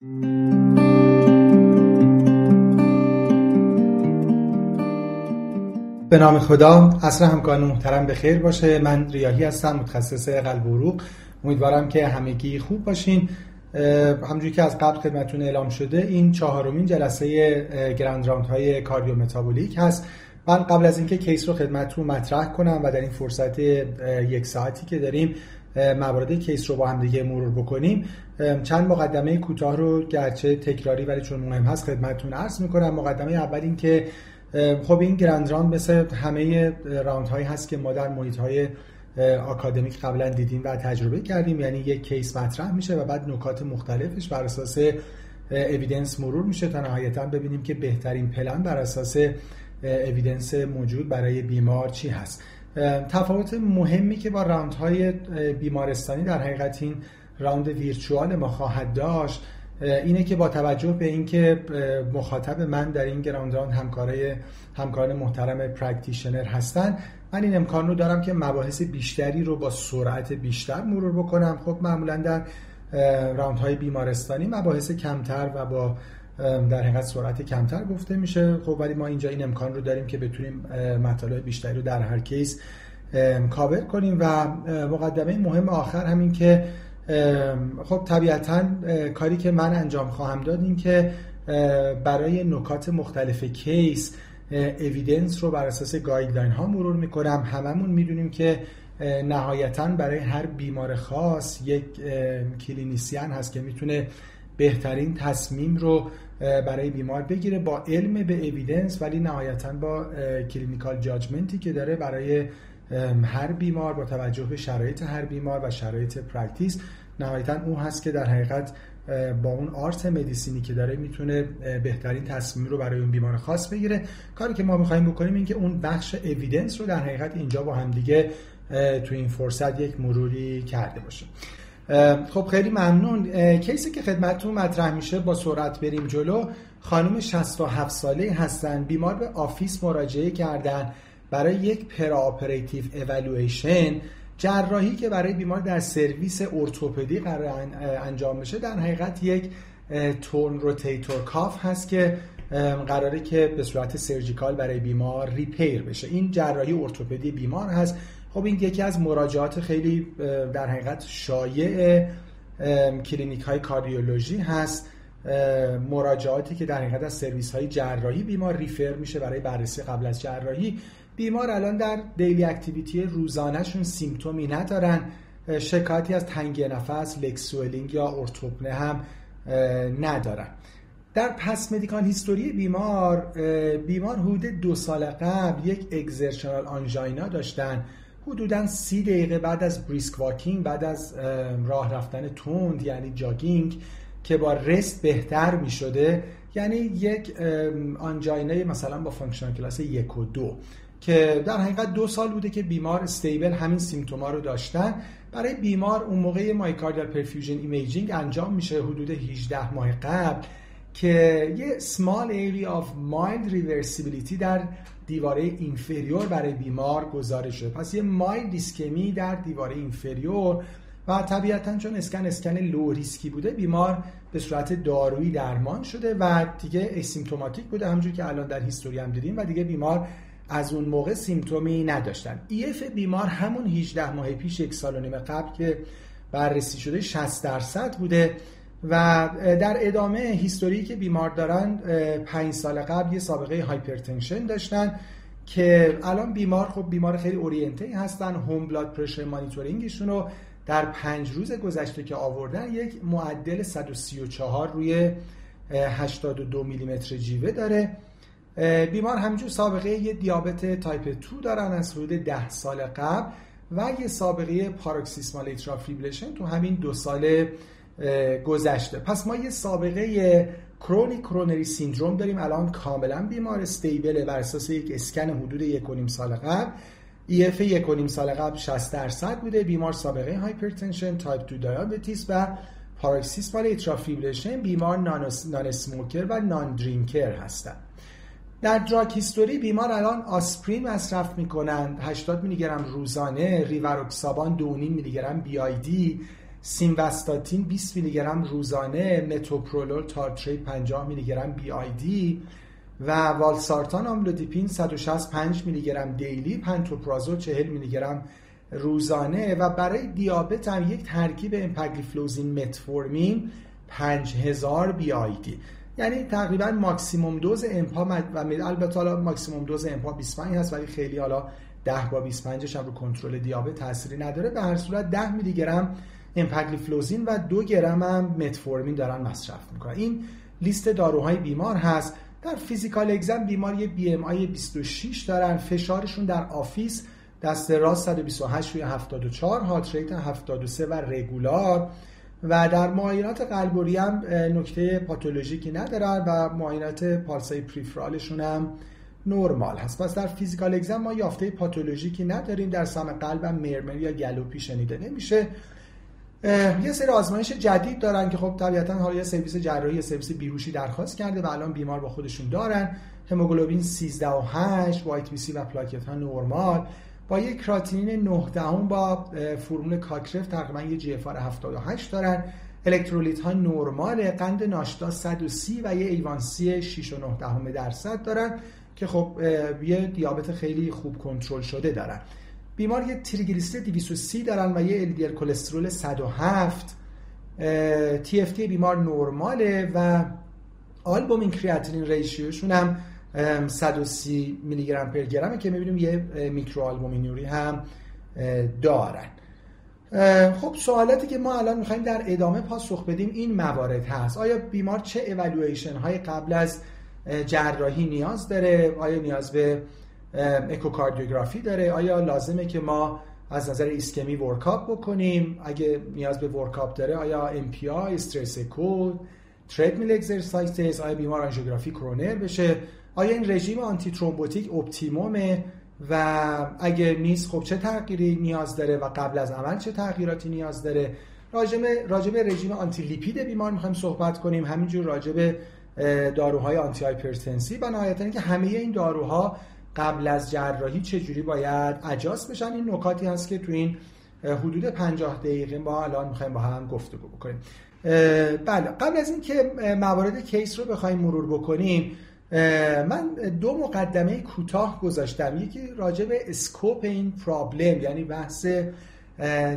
به نام خدا عصر همکاران محترم به خیر باشه. من ریاهی هستم متخصص قلب و عروق. امیدوارم که همگی خوب باشین. همجوری که از قبل خدمتون اعلام شده این چهارمین جلسه گرند راوند های کاردیو متابولیک هست. من قبل از اینکه کیس رو خدمتتون مطرح کنم و در این فرصت یک ساعتی که داریم موارد case رو با هم دیگه مرور بکنیم چند مقدمه کوتاه رو گرچه تکراری ولی چون مهم هست خدمتتون عرض می‌کنم. مقدمه اول این که خب این grand round مثل همه round هایی هست که ما در محیط های آکادمیک قبلا دیدیم و تجربه کردیم. یعنی یک case مطرح میشه و بعد نکات مختلفش بر اساس evidence مرور میشه تا نهایتا ببینیم که بهترین پلن بر اساس evidence موجود برای بیمار چی هست. تفاوت مهمی که با round های بیمارستانی در حقیقت این round virtual ما خواهد داشت اینه که با توجه به اینکه مخاطب من در این grand round همکارای همکاران محترم practitioner هستن من این امکان رو دارم که مباحث بیشتری رو با سرعت بیشتر مرور بکنم. خب معمولا در round های بیمارستانی مباحث کمتر و با در حقیقت سرعت کمتر گفته میشه. خب ولی ما اینجا این امکان رو داریم که بتونیم مطالب بیشتری رو در هر case cover کنیم و مقدمه مهم آخر همین که خب طبیعتا کاری که من انجام خواهم داد این که برای نکات مختلف case evidence رو بر اساس guideline ها مرور می‌کنم. هممون می‌دونیم که نهایتا برای هر بیمار خاص یک clinician هست که می‌تونه بهترین تصمیم رو برای بیمار بگیره با علم به evidence ولی نهایتا با clinical judgment ی که داره برای هر بیمار با توجه به شرایط هر بیمار و شرایط practice نهایتا اون هست که در حقیقت با اون art medicine ی که داره می‌تونه بهترین تصمیم رو برای اون بیمار خاص بگیره. کاری که ما می‌خوایم بکنیم این که اون بخش evidence رو در حقیقت اینجا با هم دیگه تو این فرصت یک مروری کرده باشیم. خب خیلی ممنون. case ی که خدمتتون مطرح میشه با سرعت بریم جلو. خانم 67 ساله هستن بیمار به office مراجعه کردن. برای یک preoperative evaluation جراحی که برای بیمار در سرویس ارتوپدی قرار انجام بشه در حقیقت یک torn rotator cuff هست که قراره که به صورت surgical برای بیمار repair بشه. این جراحی ارتوپدی بیمار هست. خب این یکی از مراجعات خیلی در حقیقت شایع کلینیک های کاردیولوژی هست. مراجعاتی که در حقیقت از سرویس های جراحی بیمار refer میشه برای بررسی قبل از جراحی. بیمار الان در daily activity روزانهشون symptom ی ندارن. شکایتی از تنگی نفس leg swelling یا ارتوپنه هم ندارن. در past medical history بیمار بیمار حدود دو سال قبل یک exertional angina داشتن. حدودا سی دقیقه بعد از brisk walking بعد از راه رفتن تند یعنی jogging که با rest بهتر می شده یعنی یک angina مثلا با functional class یک و دو. که در حقیقت دو سال بوده که بیمار stable همین symptom ا رو داشتن برای بیمار اون موقع myocardial perfusion imaging انجام میشه حدود 18 ماه قبل که یه small area of mild reversibility در دیواره inferior برای بیمار گزارش شده. پس یه mild ایسکمی در دیواره inferior و طبیعتا چون اسکن اسکن low risk ی بوده بیمار به صورت دارویی درمان شده و دیگه asymptomatic بوده همونجور که الان در history هم دیدیم و دیگه بیمار از اون موقع symptom ی نداشتن. EF بیمار همون 18 ماه پیش یک سال و نیم قبل که بررسی شده 60 درصد بوده و در ادامه history که بیمار دارن 5 سال قبل یه سابقه hypertension داشتن که الان بیمار خب بیمار خیلی oriented هستن home blood pressure monitoring شون رو در پنج روز گذشته که آوردن یک معدل 134 روی 82 میلیمتر جیوه داره. بیمار همینجور سابقه یه دیابت تایپ 2 دارن از حدود 10 سال قبل و یه سابقه paroxysmal atrial تو همین دو سال گذشته. پس ما یه سابقه chronic coronary syndrome داریم. الان کاملا بیمار stable ه بر اساس یک اسکن حدود یک و نیم سال قبل. EF یک و نیم سال قبل 60 درصد بوده. بیمار سابقه hypertension type 2 diabetes و paroxysmal atrial بیمار non-smoker و non-drinker هستند در drug history بیمار الان آسپرین مصرف می‌کنند. 80 میلی گرم روزانه ریواروکسابان 2.5 میلی گرم BID سیمواستاتین 20 میلی گرم روزانه متوپرولول tartrate 50 میلی گرم BID و والسارتان آملودیپین 165 میلی گرم daily پنتوپرازول 40 میلی گرم روزانه و برای دیابت هم یک ترکیب امپاگلیفلوزین متفورمین 5000 BID یعنی تقریبا ماکسیموم دوز empa و البته حالا ماکسیموم دوز empa 25 هست ولی خیلی حالا 10 با 25 هم رو کنترل دیابت تاثیری نداره. به هر صورت 10 میلی گرم امپاگلیفلوزین و دو گرم هم متفورمین دارن مصرف می‌کنن. این لیست داروهای بیمار هست. در physical exam بیمار یه BMI 26 دارن. فشارشون در office دست راست 128 روی 74 heart rate 73 و regular. و در معاینات قلب و ریه هم نکته پاتولوژیکی ندارن و معاینات pulse ای peripheral شون هم نرمال هست. پس در physical exam ما یافته پاتولوژیکی نداریم. در سمع قلب هم murmur یا gallop ی شنیده نمیشه. یه سری آزمایش جدید دارن که خب طبیعتا حالا یه سرویس جراحی سرویس بیهوشی درخواست کرده و الان بیمار با خودشون دارن. هموگلوبین 13 و 8 white BC و پلاکت ها نرمال. با یک کراتینین 9 دهم با فرمول Cockcroft تقریبا یه GF 78 دارن. الکترولیت ها نرمال قند ناشتا 130 و یه A1C 6 و 9 دهم درصد دارن که خب یه دیابت خیلی خوب کنترل شده دارن. بیمار یه تریگلیسیرید 230 دارن و یه LDL کلسترول 107 TFT بیمار نرماله و آلبومین کریاتینین ریشیوشون هم 130 میلی گرم پر گرمه که می‌بینیم یه میکرو آلبومینوری هم دارن. خب سوالاتی که ما الان می‌خوایم در ادامه پاسخ بدیم این موارد هست. آیا بیمار چه اولویشن های قبل از جراحی نیاز داره؟ آیا نیاز به اکوکاردیوگرافی داره؟ آیا لازمه که ما از نظر ایسکمی workup بکنیم؟ اگه نیاز به workup داره آیا MPI stress echo treadmill exercise آیا بیمار آنژیوگرافی کرونر بشه؟ آیا این رژیم antithrombotic optimum ه؟ و اگه نیست خب چه تغییری نیاز داره و قبل از عمل چه تغییراتی نیاز داره؟ راجبه راجبه رژیم anti lipid بیمار می‌خوایم صحبت کنیم. همینجور راجبه داروهای antihypertensive و نهایتا اینکه همه این داروها قبل از جراحی چجوری باید اجاز بشن. این نکاتی هست که تو این حدود 50 دقیقه ما الان می‌خوایم با هم گفتگو بکنیم. بله قبل از اینکه موارد case رو بخوایم مرور بکنیم من دو مقدمه کوتاه گذاشتم. یکی راجع به scope این problem یعنی بحث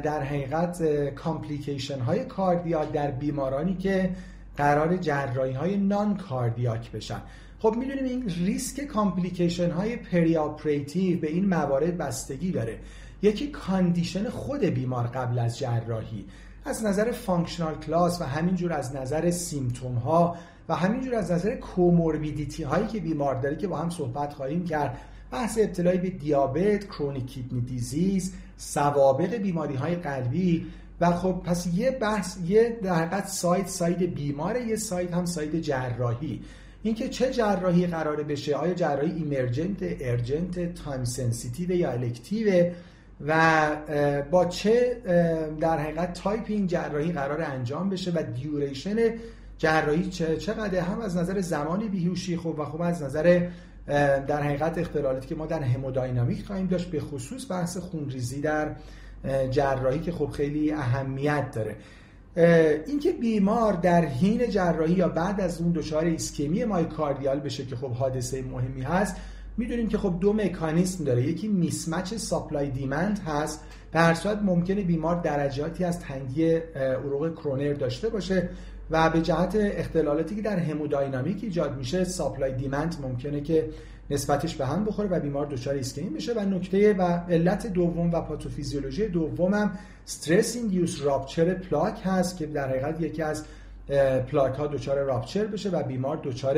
در حقیقت complication های cardiac در بیمارانی که قرار جراحی های non-cardiac بشن. خب می‌دونیم این ریسک complication های periop به این موارد بستگی داره. یکی condition خود بیمار قبل از جراحی. از نظر functional class و همینجور از نظر symptom ها و همینجور از نظر comorbidity هایی که بیمار داره که با هم صحبت خواهیم کرد. بحث ابتلای به دیابت، chronic kidney disease، سوابق بیماری های قلبی و خب پس یه بحث یه در حقیقت side side بیماره یه side هم side جراحی. اینکه چه جراحی قراره بشه؟ آیا جراحی emergent urgent time sensitive یا elective؟ و با چه در حقیقت تایپ این جراحی قرار انجام بشه و duration جراحی چقدر؟ هم از نظر زمانی بیهوشی خوب و خوب از نظر در حقیقت اختلالاتی که ما در hemodynamic خواهیم داشت به خصوص بحث خونریزی در جراحی که خب خیلی اهمیت داره. اینکه بیمار در حین جراحی یا بعد از اون دچار ایسکمی myocardial بشه که خب حادثه مهمی هست می‌دونیم که خب دو مکانیسم داره. یکی mismatch supply demand هست. در صورت ممکنه بیمار درجاتی از تنگی عروق کرونر داشته باشه. و به جهت اختلالاتی که در hemodynamic ایجاد میشه supply demand ممکنه که نسبتش به هم بخوره و بیمار دچار ایسکمی بشه و نکته و علت دوم و پاتوفیزیولوژی دومم stress induced rupture پلاک هست که در حقیقت یکی از پلاک ها دچار rupture بشه و بیمار دچار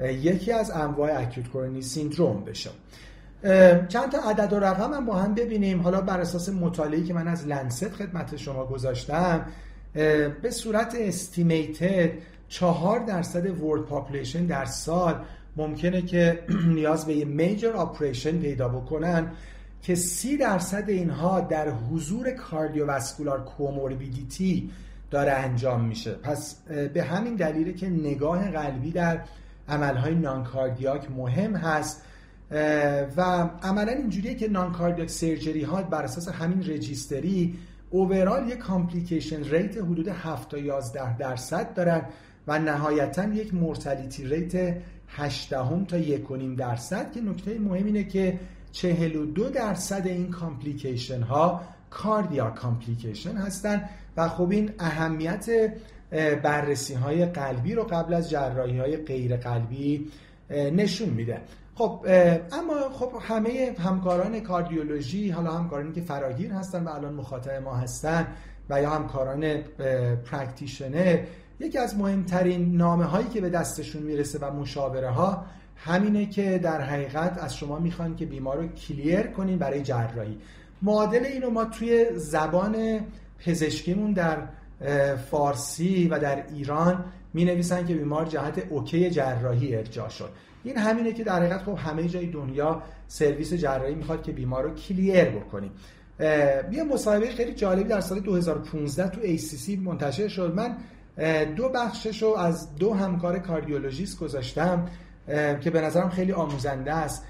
یکی از انواع acute coronary syndrome بشه. چند تا عدد و رقم هم با هم ببینیم. حالا بر اساس مطالعه‌ای که من از Lancet خدمت شما گذاشتم به صورت estimated چهار درصد world population در سال ممکنه که نیاز به یه major operation پیدا بکنن که سی درصد اینها در حضور cardiovascular comorbidity داره انجام میشه. پس به همین دلیله که نگاه قلبی در عملهای non-cardiac مهم هست و عملا اینجوریه که non-cardiac surgery ها بر اساس همین registry overall یک complication rate حدود 7 تا 11 درصد دارن و نهایتا یک mortality rate 8 تا 1.5 درصد که نکته مهم اینه که 42 درصد این complication ها cardiac complication هستن و خب این اهمیت بررسی های قلبی رو قبل از جراحی های غیر قلبی نشون میده. خب اما خب همه همکاران کاردیولوژی حالا همکارانی که فراگیر هستن و الان مخاطب ما هستن و یا همکاران practitioner یکی از مهمترین نامه هایی که به دستشون می‌رسه و مشاوره ها همینه که در حقیقت از شما می‌خوان که بیمار رو clear کنیم برای جراحی. معادل اینو ما توی زبان پزشکیمون در فارسی و در ایران می نویسن که بیمار جهت OK جراحی ارجاع شد. این همینه که در حقیقت خب همه جای دنیا سرویس جراحی می‌خواد که بیمار رو clear بکنیم یه مصاحبه خیلی جالبی در سال 2015 تو ACC منتشر شد. من دو بخشش رو از دو همکار کاردیولوژیست گذاشتم که به نظرم خیلی آموزنده است.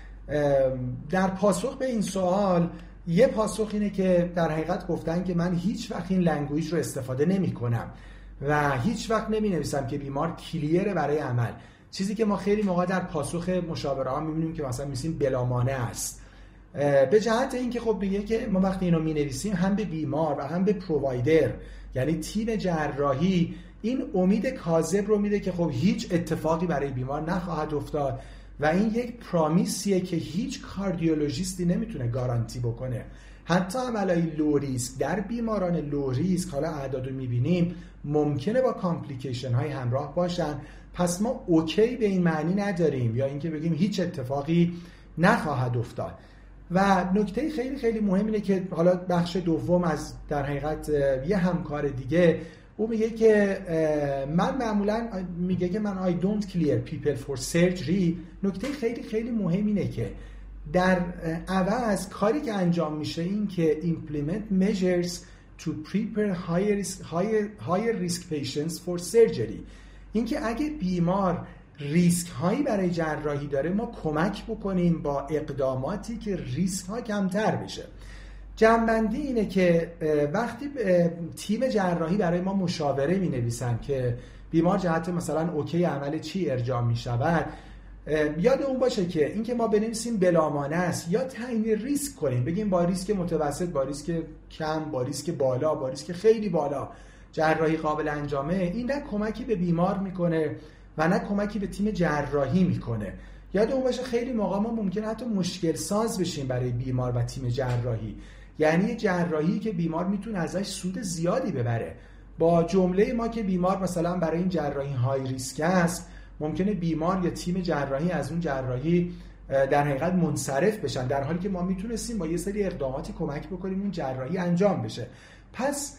در پاسخ به این سوال یه پاسخ اینه که در حقیقت گفتن که من هیچ وقت این language رو استفاده نمی کنم و هیچ وقت نمی نویسم که بیمار clear ه برای عمل. چیزی که ما خیلی موقع در پاسخ مشاوره ها می‌بینیم که مثلا بی‌سیم بلامانع است. به جهت اینکه خب میگه که ما وقتی اینو می نویسیم هم به بیمار و هم به provider یعنی تیم جراحی این امید کاذب رو میده که خب هیچ اتفاقی برای بیمار نخواهد افتاد و این یک promiseیه که هیچ کاردیولوژیستی نمی‌تونه guarantee بکنه. حتی عملای low risk در بیماران low risk حالا اعداد رو می‌بینیم ممکنه با complication های همراه باشن. پس ما OK به این معنی نداریم یا اینکه بگیم هیچ اتفاقی نخواهد افتاد. و نکته خیلی خیلی مهم اینه که حالا بخش دوم از در حقیقت یه همکار دیگه او میگه که من معمولا میگه که من I don't clear people for surgery. نکته خیلی خیلی مهم اینه که در عوض کاری که انجام میشه این که implement measures to prepare higher risk, higher, higher risk patients for surgery. اینکه اگه بیمار ریسک هایی برای جراحی داره ما کمک بکنیم با اقداماتی که ریسک ها کمتر بشه. جمع‌بندی اینه که وقتی تیم جراحی برای ما مشاوره می نویسن که بیمار جهت مثلا OK عمل چی ارجاع می شود یادمون باشه که اینکه ما بنویسیم بلامانه است یا تعیین ریسک کنیم. بگیم با ریسک متوسط با ریسک کم با ریسک بالا با ریسک خیلی بالا. جراحی قابل انجامه این نه کمکی به بیمار می‌کنه و نه کمکی به تیم جراحی می‌کنه. یاد اون باشه خیلی موقع ما ممکنه حتی مشکل ساز بشیم برای بیمار و تیم جراحی. یعنی جراحی که بیمار می‌تونه ازش سود زیادی ببره. با جمله ما که بیمار مثلا برای این جراحی های ریسک است ممکنه بیمار یا تیم جراحی از اون جراحی در حقیقت منصرف بشن. در حالی که ما می‌تونستیم با یه سری اقداماتی کمک بکنیم اون جراحی انجام بشه. پس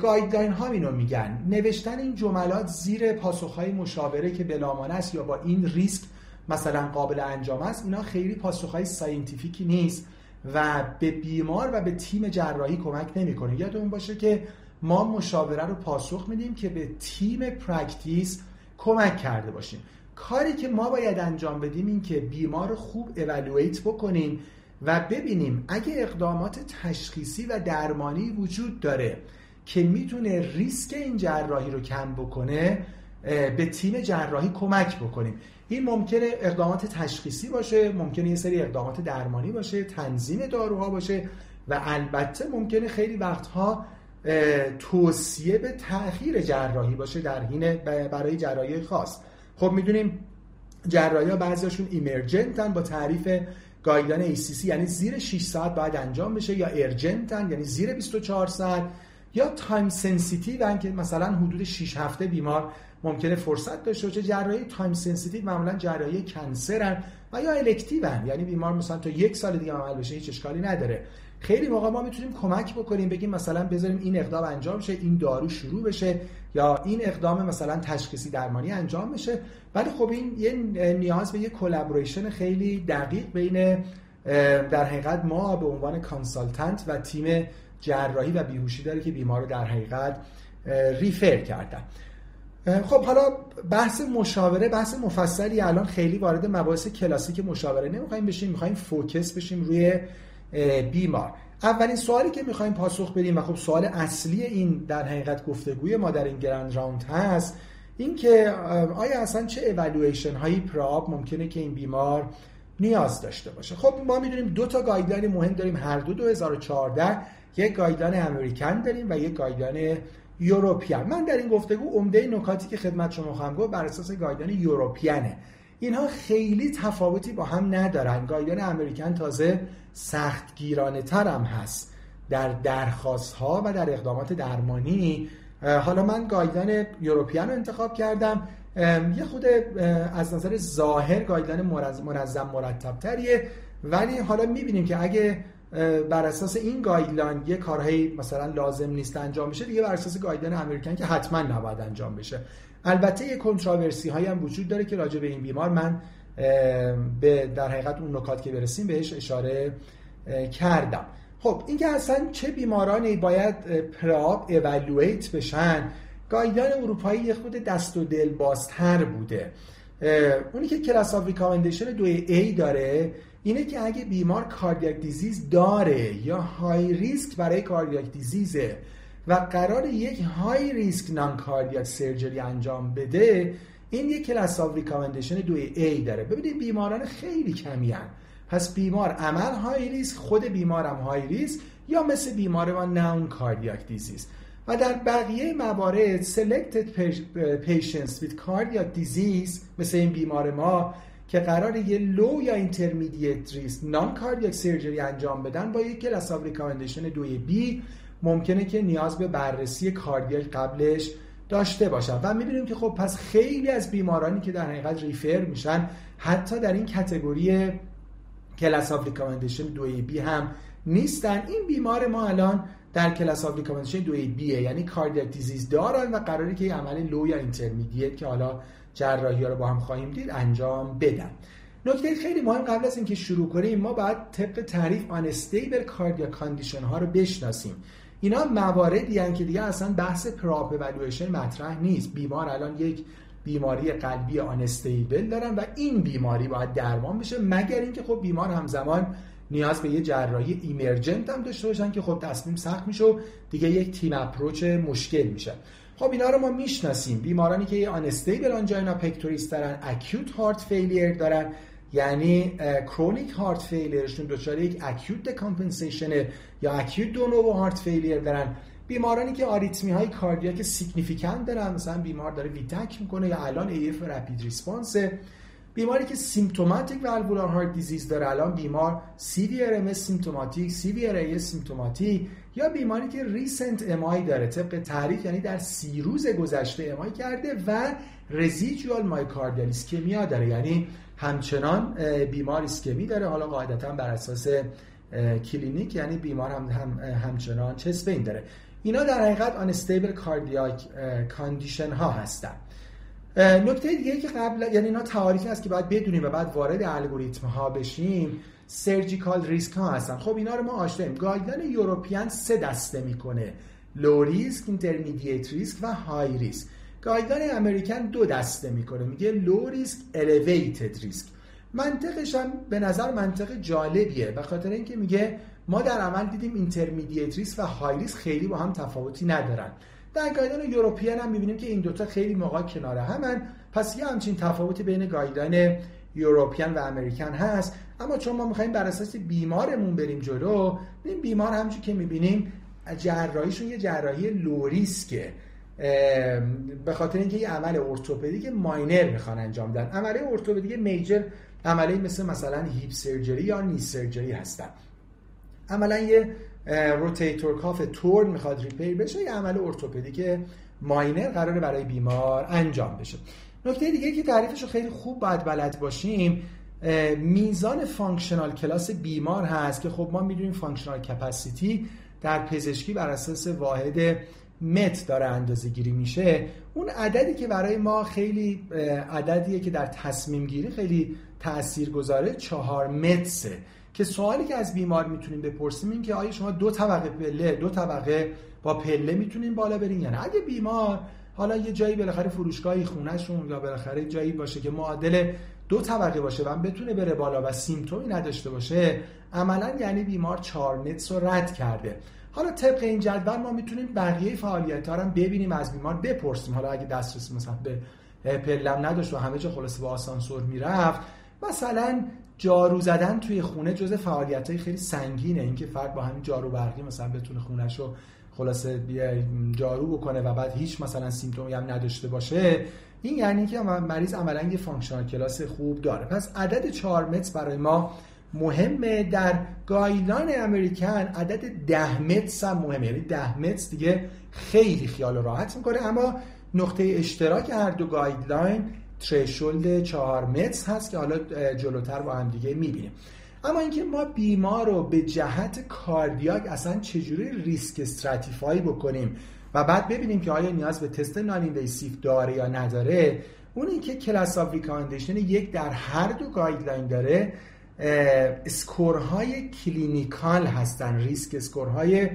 گایدلاین ها اینو میگن. نوشتن این جملات زیر پاسخهای مشاوره که بلامانه است یا با این ریسک مثلا قابل انجام است اینا خیلی پاسخهای scientificی نیست و به بیمار و به تیم جراحی کمک نمی‌کنه. یادمون باشه که ما مشاوره رو پاسخ میدیم که به تیم practice کمک کرده باشیم. کاری که ما باید انجام بدیم این که بیمار خوب evaluate بکنیم و ببینیم اگه اقدامات تشخیصی و درمانی وجود داره که می‌تونه ریسک این جراحی رو کم بکنه به تیم جراحی کمک بکنیم. این ممکنه اقدامات تشخیصی باشه ممکنه یه سری اقدامات درمانی باشه تنظیم داروها باشه و البته ممکنه خیلی وقتها توصیه به تأخیر جراحی باشه در حین برای جراحی خاص. خب می‌دونیم جراحی ها بعضیشون emergentن با تعریف گایدلاین ACC یعنی زیر 6 ساعت باید انجام بشه یا urgentن یعنی زیر 24 ساعت. یا time sensitive که مثلا حدود 6 هفته بیمار ممکنه فرصت داشته باشه جراحی time sensitive معمولا جراحی cancerن و یا electiveن یعنی بیمار مثلا تا یک سال دیگه عمل بشه هیچ اشکالی نداره. خیلی موقع ما می‌تونیم کمک بکنیم بگیم مثلا بذاریم این اقدام انجام شه این دارو شروع بشه یا این اقدام مثلا تشخیصی درمانی انجام بشه. ولی خب این یه نیاز به یه collaboration خیلی دقیق بین در حقیقت ما به عنوان consultant و تیم جراحی و بیهوشی داره که بیمار رو در حقیقت refer کردن. خب حالا بحث مشاوره بحث مفصلی الان خیلی وارد مباحث کلاسیک مشاوره نمی‌خوایم بشیم می‌خوایم focus بشیم روی بیمار. اولین سوالی که می‌خوایم پاسخ بدیم و خب سوال اصلی این در حقیقت گفتگوی ما در این grand round هست این که آیا اصلا چه اولویشن هایی pre-op ممکنه که این بیمار نیاز داشته باشه؟ خب ما می‌دونیم دو تا guideline مهم داریم هر دو 2014 یک guideline American داریم و یک guideline European. من در این گفتگو عمده نکاتی که خدمت شما خواهم گفت بر اساس guideline Europeanه. اینها خیلی تفاوتی با هم ندارن. guideline American تازه سخت تر هم هست در درخواست ها و در اقدامات درمانی. حالا من guideline European رو انتخاب کردم. یه خرده از نظر ظاهر guideline منظم مرتب تریه ولی حالا می‌بینیم که اگه بر اساس این guideline یه کارهایی مثلا لازم نیست انجام بشه دیگه بر اساس guideline American که حتما نباید انجام بشه. البته یه controversy هایی هم وجود داره که راجع به این بیمار من به در حقیقت اون نکات که برسیم بهش اشاره کردم. خب اینکه اصلا چه بیمارانی باید pre-op evaluate بشن guideline اروپایی یه خرده دست و دل بازتر بوده اونی که class of recommendation دو A داره اینه که اگه بیمار cardiac disease داره یا high risk برای cardiac diseaseه و قرار یک high risk non-cardiac surgery انجام بده این یک class of recommendation دو A داره ببینید بیماران خیلی کمی هن. پس بیمار عمل high risk خود بیمارم high risk یا مثل بیمار ما known cardiac disease و در بقیه موارد selected patients with cardiac disease مثل این بیمار ما که قرار یه low یا intermediate risk non-cardiac surgery انجام بدن با یک class of recommendation دوی B ممکنه که نیاز به بررسی cardiac قبلش داشته باشن. و می‌بینیم که خب پس خیلی از بیمارانی که در حقیقت refer میشن حتی در این category class of recommendation دوی B هم نیستن. این بیمار ما الان در class of recommendation دوی Bه یعنی cardiac disease دارن و قراره که عمل low یا intermediate که حالا جراحی ها رو با هم خواهیم دید انجام بدن نکته خیلی مهم قبل از اینکه شروع کنیم ما باید طبق تعریف unstable cardiac condition ها رو بشناسیم. اینا مواردی هستند که دیگه اصلا بحث pre-op evaluation مطرح نیست. بیمار الان یک بیماری قلبی unstable دارن و این بیماری باید درمان بشه مگر اینکه خب بیمار همزمان نیاز به یه جراحی emergent هم داشته باشن که خب تصمیم سخت میشه و دیگه یک team approach مشکل میشه. خب اینا رو ما می‌شناسیم. بیمارانی که یه unstable angina pectoris دارن acute heart failure دارن. یعنی chronic heart failureشون دچار یک acute decompensation یا acute de novo heart failure دارن. بیمارانی که آریتمی های cardiac significant دارن مثلا بیمار داره VTک می‌کنه یا الان AF rapid response بیماری که symptomatic valvular heart disease داره الان بیمار severe MS symptomatic severe AS symptomatic یا بیماری که recent MI داره طبق تعریف یعنی در سی روز گذشته MI کرده و residual myocardial ischemia داره. یعنی همچنان بیمار ایسکمی داره. حالا قاعدتا بر اساس کلینیک یعنی بیمار هم, هم همچنان chest pain داره. اینا در حقیقت unstable cardiac condition ها هستن. نکته دیگه که قبل یعنی اینا تعاریفی هست که باید بدونیم و بعد وارد الگوریتم ها بشیم. surgical risk ها هستن. خب اینا رو ما آشناییم. guideline European سه دسته می‌کنه. low risk intermediate risk و high risk guideline American دو دسته می‌کنه. میگه low risk elevated risk منطقش هم به نظر منطق جالبیه. به خاطر اینکه میگه ما در عمل دیدیم intermediate risk و high risk خیلی با هم تفاوتی ندارن. در guideline European هم می‌بینیم که این دوتا خیلی موقع کنار همن. پس یه همچین تفاوتی بین guideline European و American هست. اما چون ما می‌خوایم بر اساس بیمارمون بریم جلو این بیمار همچون که می‌بینیم جراحیشون یه جراحی low risk ه به خاطر اینکه یه عمل ارتوپدیک minor می‌خوان انجام بدن عمل ارتوپدیک major عملی مثل مثلا hip surgery یا knee surgery هستن. عملا یه rotator cuff torn می‌خواد repair بشه یه عمل ارتوپدیک minor قراره برای بیمار انجام بشه. نکته دیگه که تعریفش رو خیلی خوب باید بلد باشیم میزان functional class بیمار هست که خب ما می‌دونیم functional capacity در پزشکی بر اساس واحد مت داره اندازه گیری میشه. اون عددی که برای ما خیلی عددیه که در تصمیم گیری خیلی تأثیر گذاره چهار متسه. که سوالی که از بیمار می‌تونیم بپرسیم این که آیا شما دو طبقه پله دو طبقه با پله می‌تونین بالا برین یا نه؟ اگه بیمار حالا یه جایی بالاخره فروشگاهی خونهشون یا بالاخره جایی باشه که معادل دو طبقه باشه و بتونه بره بالا و سیمتومی نداشته باشه عملا یعنی بیمار 4 MET رو رد کرده. حالا طبق این جدول ما می‌تونیم بقیه فعالیت ها رو ببینیم از بیمار بپرسیم. حالا اگه دسترسی مثلا به پلم نداشت و همه جا خلاصه با آسانسور می‌رفت مثلا جارو زدن توی خونه جز فعالیت های خیلی سنگینه. اینکه فرد با همین جارو برقی مثلا بتونه خونش رو خلاصه جارو بکنه و بعد هیچ مثلا symptom ی هم نداشته باشه این یعنی که مریض عملا یه functional class خوب داره. پس عدد 4 MET برای ما مهمه. در guideline American عدد 10 MET هم مهمه. یعنی 10 MET دیگه خیلی خیال راحت می‌کنه. اما نقطه اشتراک هر دو guideline threshold 4 MET هست که حالا جلوتر با هم دیگه می‌بینیم. اما اینکه ما بیمار رو به جهت cardiac اصلا چجوری risk stratify بکنیم و بعد ببینیم که آیا نیاز به تست noninvasive داره یا نداره اون اینکه class of یک در هر دو guideline داره score های clinical هستن risk score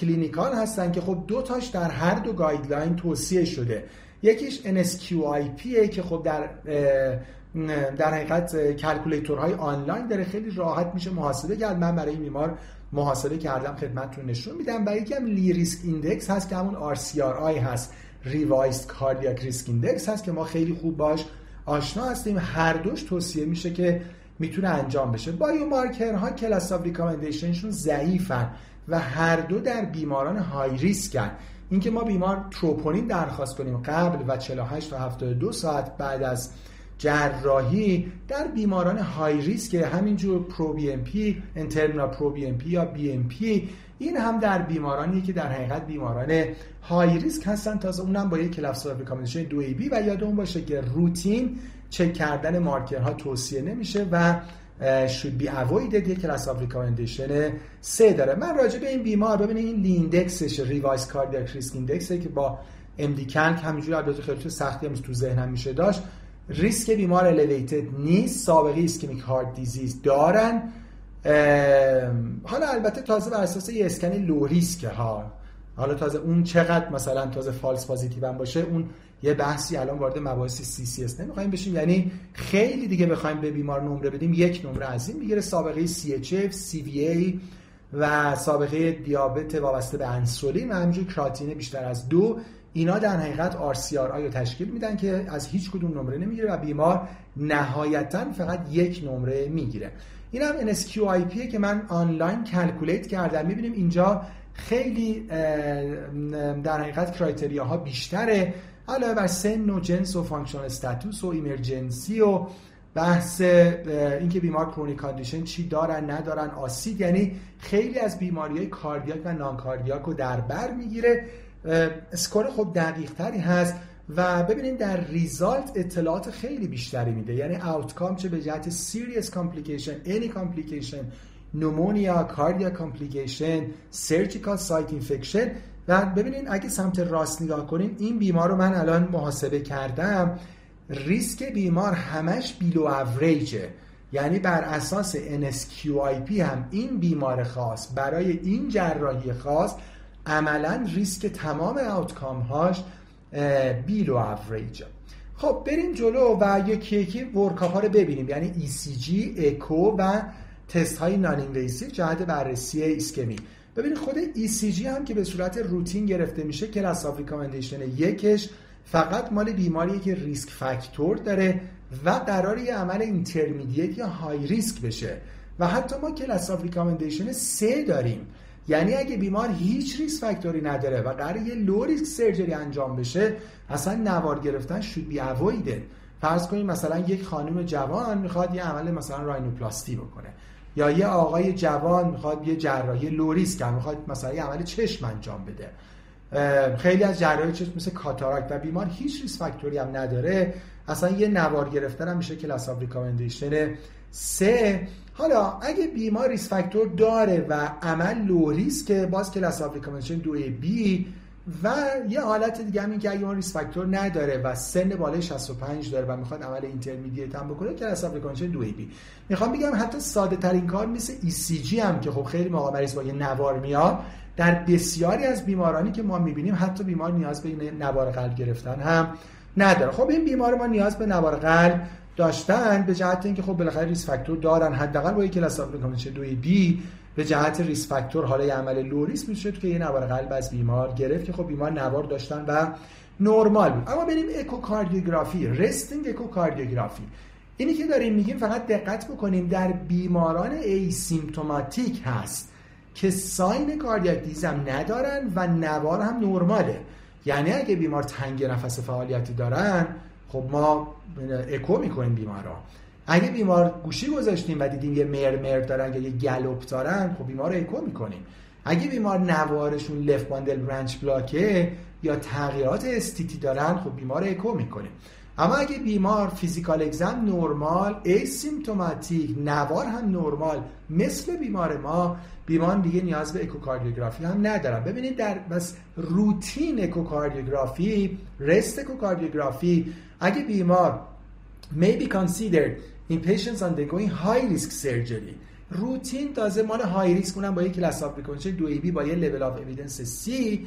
های clinical هستن که خب دو تاش در هر دو guideline توصیه شده. یکیش NSQIP که خب در در حقیقت calculator های آنلاین داره خیلی راحت میشه محاسبه کرد. من برای بیمار محاسبه کردم خدمتتون نشون میدم. و یکی هم Lee risk index هست که همون RCRI هست. revised cardiac risk index هست که ما خیلی خوب باش آشنا هستیم. هر دوش توصیه میشه که می‌تونه انجام بشه. biomarker ها class of recommendation شون ضعیفن و هر دو در بیماران high risk ن اینکه ما بیمار تروپونین درخواست کنیم قبل و 48 تا 72 ساعت بعد از جراحی در بیماران high risk همینجور پرو بی ام پی انترمینال پرو بی ام پی یا بی ام پی این هم در بیمارانی که در حقیقت بیماران های ریسک هستن. تازه اونم با یک کلاس ریکامندیشن دو ای بی و یادمون باشه که روتین چک کردن مارکرها توصیه نمیشه و should be avoided. یک کلاس آف ریکامندیشن سه داره. من راجع به این بیمار ببینید این لیندکسش ریوایز کاردیاک ریسک ایندکس که با ام دی کنک همینجوری البته خیلی سختی هم تو ذهنم میشه داشت. ریسک بیمار الیویتد نیست سابقه ایسکمیک هارت دیزیز دارن. حالا البته تازه بر اساس یه اسکن low risk ها. حالا تازه اون چقدر مثلا تازه false positive هم باشه اون یه بحثی الان وارد مباحث CCS نمی‌خوایم بشیم. یعنی خیلی دیگه بخوایم به بیمار نمره بدیم یک نمره از این می‌گیره سابقه سی اچ اف سی وی ای و سابقه دیابت وابسته به انسولین و همینجور کراتین بیشتر از دو. اینا در حقیقت RCRI رو تشکیل میدن که از هیچ کدوم نمره نمی‌گیره و بیمار نهایتا فقط یک نمره می‌گیره. این هم NSQIP که من آنلاین calculate کردم. می‌بینیم اینجا خیلی در حقیقت criteria ها بیشتره. علاوه بر سن و جنس و functional status و emergency و بحث اینکه بیمار chronic condition چی دارن ندارن ascites یعنی خیلی از بیماری های cardiac و non-cardiac رو در بر می‌گیره. score خب دقیق تری هست و ببینید در result اطلاعات خیلی بیشتری میده. یعنی outcome چه به جهت serious complication any complication pneumonia cardiac complication surgical site infection و ببینید اگه سمت راست نگاه کنیم این بیمار رو من الان محاسبه کردم ریسک بیمار همش below average ه یعنی بر اساس NSQIP هم این بیمار خاص برای این جراحی خاص عملا ریسک تمام outcome هاش below average خب بریم جلو و یکی یکی workup ها رو ببینیم. یعنی ECG, اکو و تست های non جهت بررسی ایسکمی ببینید خود ECG هم که به صورت روتین گرفته میشه class of recommendation یکش فقط مال بیماریه که risk factor داره و قرار یه عمل intermediate یا high risk بشه. و حتی ما class of recommendation سه داریم. یعنی اگه بیمار هیچ risk factor ی نداره و قرار یه low risk surgery انجام بشه اصلا نوار گرفتن should be avoided ه فرض کنیم مثلا یک خانم جوان می‌خواد یه عمل مثلا rhinoplasty بکنه. یا یه آقای جوان می‌خواد یه جراحی low risk می‌خواد مثلا یه عمل چشم انجام بده. خیلی از جراحی چشم مثل cataract و بیمار هیچ risk factor ی هم نداره. اصلا یه نوار گرفتن هم میشه class of recommendation سه حالا اگه بیمار risk factor داره و عمل low risk باز class of recommendation دو B و یه حالت دیگه هم که اگه ما risk factor نداره و سن بالای 65 داره و می‌خواد عمل intermediate هم بکنه class of recommendation دو A B. می‌خوام بگم حتی ساده ترین کار مثل ECG هم که خب خیلی موقع مریض با یه نوار میاد در بسیاری از بیمارانی که ما می‌بینیم حتی بیمار نیاز به نوار قلب گرفتن هم نداره. خب این بیمار ما نیاز به نوار قلب داشتن به جهت اینکه خب بالاخره risk factor دارن. حداقل با یک class of دو B به جهت risk factor حالا عمل low risk می‌شد که یه نوار قلب از بیمار گرفت که خب بیمار نوار داشتن و نرمال بود. اما بریم اکوکاردیوگرافی resting اکوکاردیوگرافی. اینی که داریم میگیم فقط دقت بکنیم در بیماران asymptomatic هست که sign cardiac disease هم ندارن و نوار هم نرماله. یعنی اگه بیمار تنگ نفس فعالیتی دارن خب ما اکو می‌کنیم بیمارا. اگه بیمار گوشی گذاشتیم و دیدیم یه murmur دارن یا یه gallop دارن خب بیمار رو اکو می‌کنیم. اگه بیمار نوارشون left bundle branch block ه یا تغییرات ST-T دارن خب بیمار اکو می‌کنیم. اما اگه بیمار physical exam نرمال asymptomatic نوار هم نرمال مثل بیمار ما بیمار دیگه نیاز به اکوکاردیوگرافی هم ندارن. ببینید در بس روتین اکوکاردیوگرافی rest اکوکاردیوگرافی اگه بیمار may be considered in patients undergoing high risk surgery routine تازه مال high risk اونم با یک class of دو A B با یه level of evidence C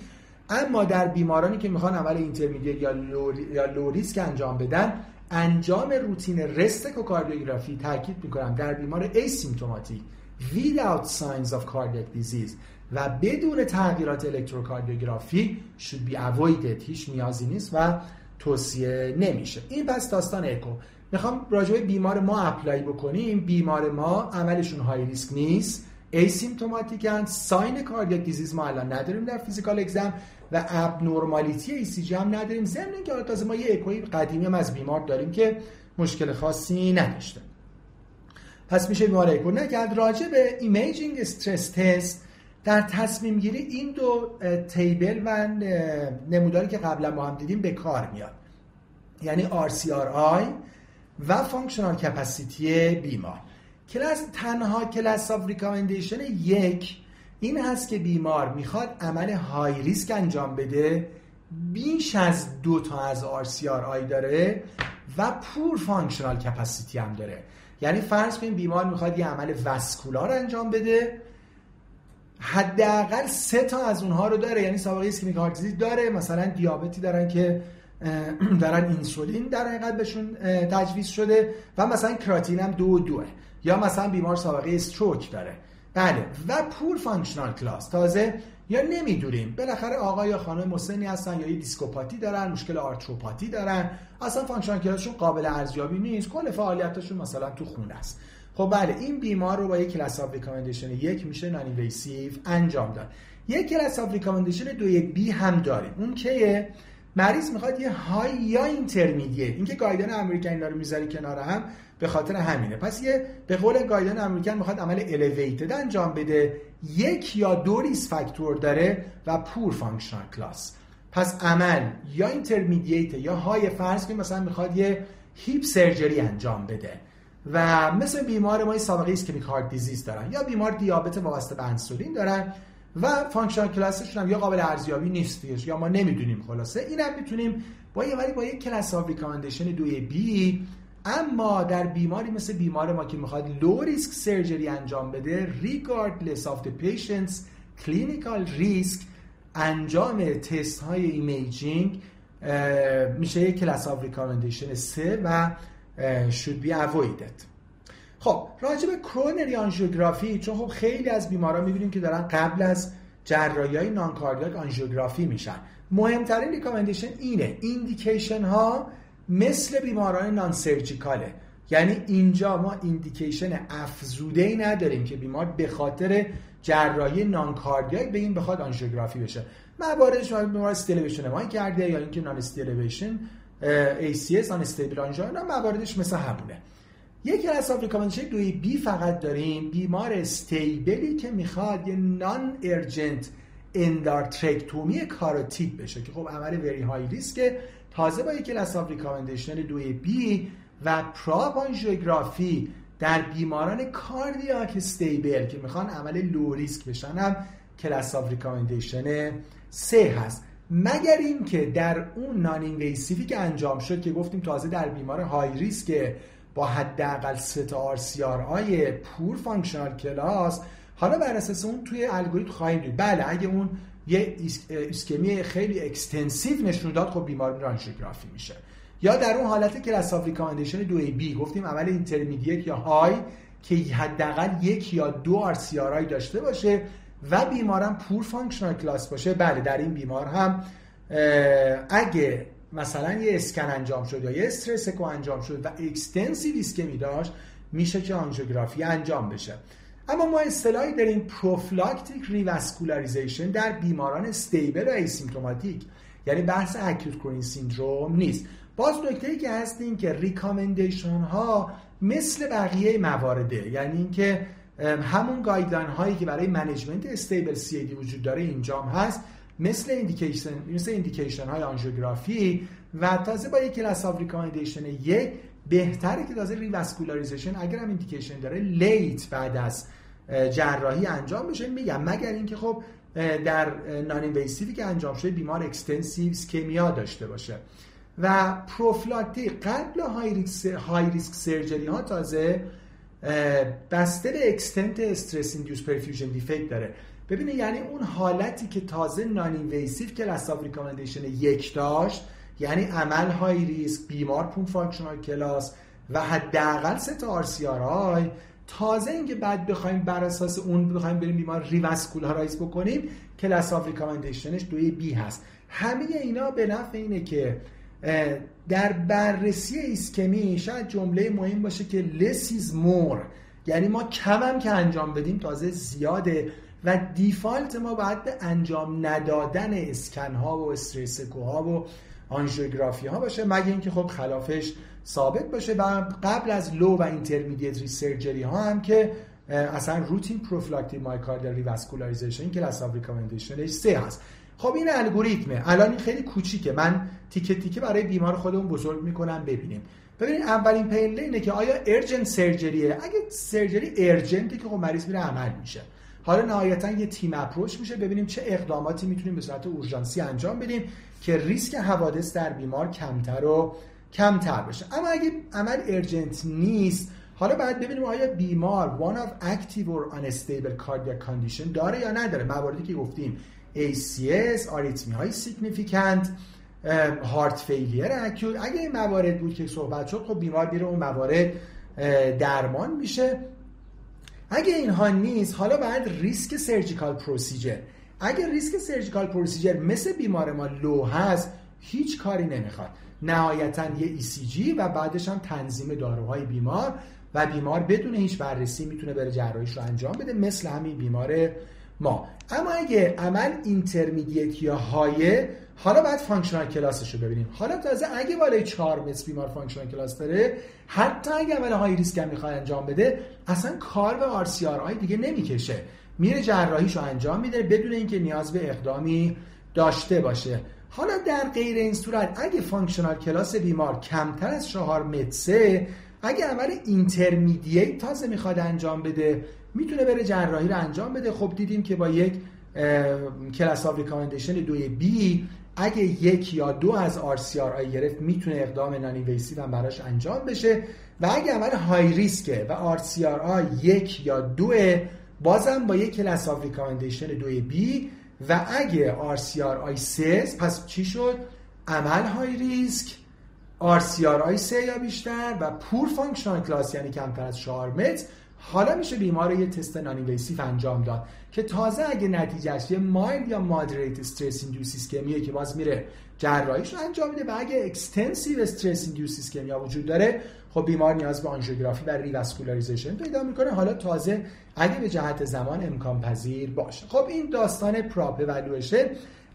اما در بیمارانی که می‌خوان عمل intermediate یا low یا انجام بدن انجام routine rest اکوکاردیوگرافی تاکید می‌کنم در بیمار asymptomatic without signs of cardiac disease و بدون تغییرات الکتروکاردیوگرافی should be avoided هیچ نیازی نیست و توصیه نمیشه. این پس داستان اکو. می‌خوام راجع بیمار ما apply بکنیم. بیمار ما عملشون high risk نیست. asymptomatic ن sign cardiac disease ما الان نداریم در physical exam و abnormality ECG هم نداریم. ضمن اینکه تازه ما یه اکوی قدیمی هم از بیمار داریم که مشکل خاصی نداشته. پس میشه بیمار اکو نکرد. راجع به imaging stress test در تصمیم گیری این دو table و نموداری که قبلا با هم دیدیم به کار میاد. یعنی RCRI و functional capacity بیمار. کلاس تنها class of recommendation یک این هست که بیمار می‌خواد عمل high risk انجام بده بیش از دو تا از RCRI داره و poor functional capacity هم داره. یعنی فرض کنیم بیمار می‌خواد یه عمل vascular انجام بده حداقل سه تا از اونها رو داره. یعنی سابقه ischemic heart داره مثلا دیابتی دارن که دارن اینسولین در حقیقت بهشون تجویز شده و مثلا کراتینین هم دو دوئه. یا مثلا بیمار سابقه stroke داره. بله. و poor functional class. تازه یا نمی‌دونیم. بالاخره آقا یا خانم مسنی هستن یا یه discopathy دارن مشکل arthropathy دارن. اصلا functional class شون قابل ارزیابی نیست. کل فعالیتشون مثلا تو خونه است. خب بله این بیمار رو با یک class recommendation یک میشه نان انجام داد. یک class of recommendation یک B هم داریم. اون که مریض می‌خواد یه high یا intermediate اینکه guideline American اینا رو می‌ذاری کنار هم به خاطر همینه. پس یه به قول guideline American می‌خواد عمل elevated انجام بده. یک یا دو risk factor داره و poor functional class پس عمل یا intermediate یا high فرض که مثلا می‌خواد یه hip surgery انجام بده و مثل بیمار ما سابقه ischemic heart disease دارن یا بیمار دیابت وابسته به انسولین دارن و functional class شون هم یا قابل ارزیابی نیستش یا ما نمی‌دونیم خلاصه. اینم می‌تونیم با یه ولی با یک class of recommendation دوی B اما در بیماری مثل بیمار ما که می‌خواد low risk surgery انجام بده regardless of the patient's clinical risk انجام تست های imaging میشه یک class of recommendation 3 و should be avoided. خب راجع به کرونری آنژیوگرافی چون خب خیلی از بیماران می‌بینیم که دارن قبل از جراحی های non-cardiac آنژیوگرافی میشن. مهمترین recommendation اینه. indication ها مثل بیماران non-surgical ه یعنی اینجا ما indication افزوده ای نداریم که بیمار به خاطر جراحی non-cardiac به این بخواد آنژیوگرافی بشه. مواردش بیمار ST elevation MI کرده یا اینکه non-ST elevation ACS unstable angina مواردش مثل همونه. یک class of recommendation دوی B فقط داریم بیمار stable ی که می‌خواد یه non-urgent endarterectomy carotid بشه که خب عمل very high risk تازه با یک class of recommendation دوی B و pre-op آنژیوگرافی در بیماران cardiac stable که می‌خوان عمل low risk بشن هم class of recommendation سه هست. مگر اینکه در اون non-invasive ی که انجام شد که گفتیم تازه در بیمار high risk با حداقل سه تا RCRI poor functional class. حالا بر اساس اون توی الگوریتم خواهیم دید. بله اگه اون یه ایسکمی خیلی extensive نشون داد خب بیمار آنژیوگرافی میشه. یا در اون حالت class of recommendation دو ای بی گفتیم عمل intermediate یا high که حداقل یک یا دو RCRI داشته باشه و بیمارم poor functional class باشه. بله در این بیمار هم اگه مثلا یه اسکن انجام شد یا یه stress echo انجام شد و extensive ایسکمی داشت میشه که آنژیوگرافی انجام بشه. اما ما اصطلاحی داریم prophylactic revascularization در بیماران stable و asymptomatic یعنی بحث acute coronary syndrome نیست. باز نکته که هست این که recommendation ها مثل بقیه موارده یعنی اینکه همون guideline هایی که برای management stable CAD وجود داره اینجام هست. مثل indication مثل indication های آنژیوگرافی و تازه با یک class of recommendation یک بهتره که تازه revascularization اگر هم indication داره late بعد از جراحی انجام بشه میگم. مگر اینکه خب در non-invasive ی که انجام شده بیمار extensive ischemia داشته باشه. و prophylactic قبل high risk surgery ها تازه بسته به extent stress-induced perfusion defect داره. ببینید یعنی اون حالتی که تازه non-invasive که class recommendation یک داشت یعنی عمل high risk بیمار poor functional class و حداقل سه تا RCRI. تازه اینکه بعد بخوایم بر اساس اون بخوایم بریم بیمار revascularize بکنیم class of recommendation ش دوی بی هست. همه اینا به نفع اینه که در بررسی ایسکمی شاید جمله مهم باشه که less is more. یعنی ما کمم که انجام بدیم تازه زیاده. و default ما باید به انجام ندادن اسکن ها و stress echo ها و آنژیوگرافی ها باشه مگه اینکه خب خلافش ثابت باشه. و قبل از low و intermediate surgery ها هم که اصلا routine prophylactic myocardial revascularization class of recommendation ش سه هست. خب این الگوریتمه. الان این خیلی کوچیکه. من تیکه تیکه برای بیمار خودمون بزرگ می‌کنم ببینیم. ببینید اولین پنله اینه که آیا urgent surgery ه اگه surgery urgent ه که خب مریض میره عمل میشه. حالا نهایتا یه team approach میشه. ببینیم چه اقداماتی می‌تونیم به صورت اورژانسی انجام بدیم که ریسک حوادث در بیمار کمتر و کمتر بشه. اما اگه عمل urgent نیست حالا باید ببینیم آیا بیمار one of active or unstable cardiac condition داره یا نداره. مواردی که گفتیم ACS آریتمی های significant heart failure acute اگه این موارد بود که صحبت شد خب بیمار میره اون موارد درمان میشه. اگه اینها نیست حالا باید ریسک surgical procedure اگه ریسک surgical procedure مثل بیمار ما low هست هیچ کاری نمی‌خواد. نهایتا یه ECG و بعدش هم تنظیم داروهای بیمار و بیمار بدون هیچ بررسی می‌تونه بره جراحیش رو انجام بده مثل همین بیمار ما. اما اگه عمل intermediate یا high ه حالا باید functional class ش رو ببینیم. حالا تازه اگه بالای 4 MET بیمار functional class داره حتی اگه عمل high risk هم می‌خواد انجام بده اصلا کار به RCRI دیگه نمی‌کشه. میره جراحیشو انجام میده بدون اینکه نیاز به اقدامی داشته باشه. حالا در غیر این صورت اگه functional class بیمار کمتر از 4 MET اگه عمل intermediate تازه می‌خواد انجام بده می‌تونه بره جراحی رو انجام بده. خب دیدیم که با یک class of recommendation دوی بی اگه یک یا دو از RCRI گرفت می‌تونه اقدام non-invasive ی هم براش انجام بشه. و اگه عمل high risk ه و RCRI یک یا دو بازم با یک class of recommendation دوی بی. و اگه RCRI سه پس چی شد؟ عمل high risk RCRI سه یا بیشتر و poor functional class یعنی کمتر از 4 MET حالا میشه بیمار یه تست نان انجام داد که تازه اگه نتیجهش یه mild یا moderate stress-induced ischemia ه که باز میره جراحیش رو انجام میده و اگه extensive stress-induced ischemia وجود داره خب بیمار نیاز به آنژیوگرافی و revascularization پیدا می‌کنه. حالا تازه اگه به جهت زمان امکان پذیر باشه. خب این داستان preop evaluation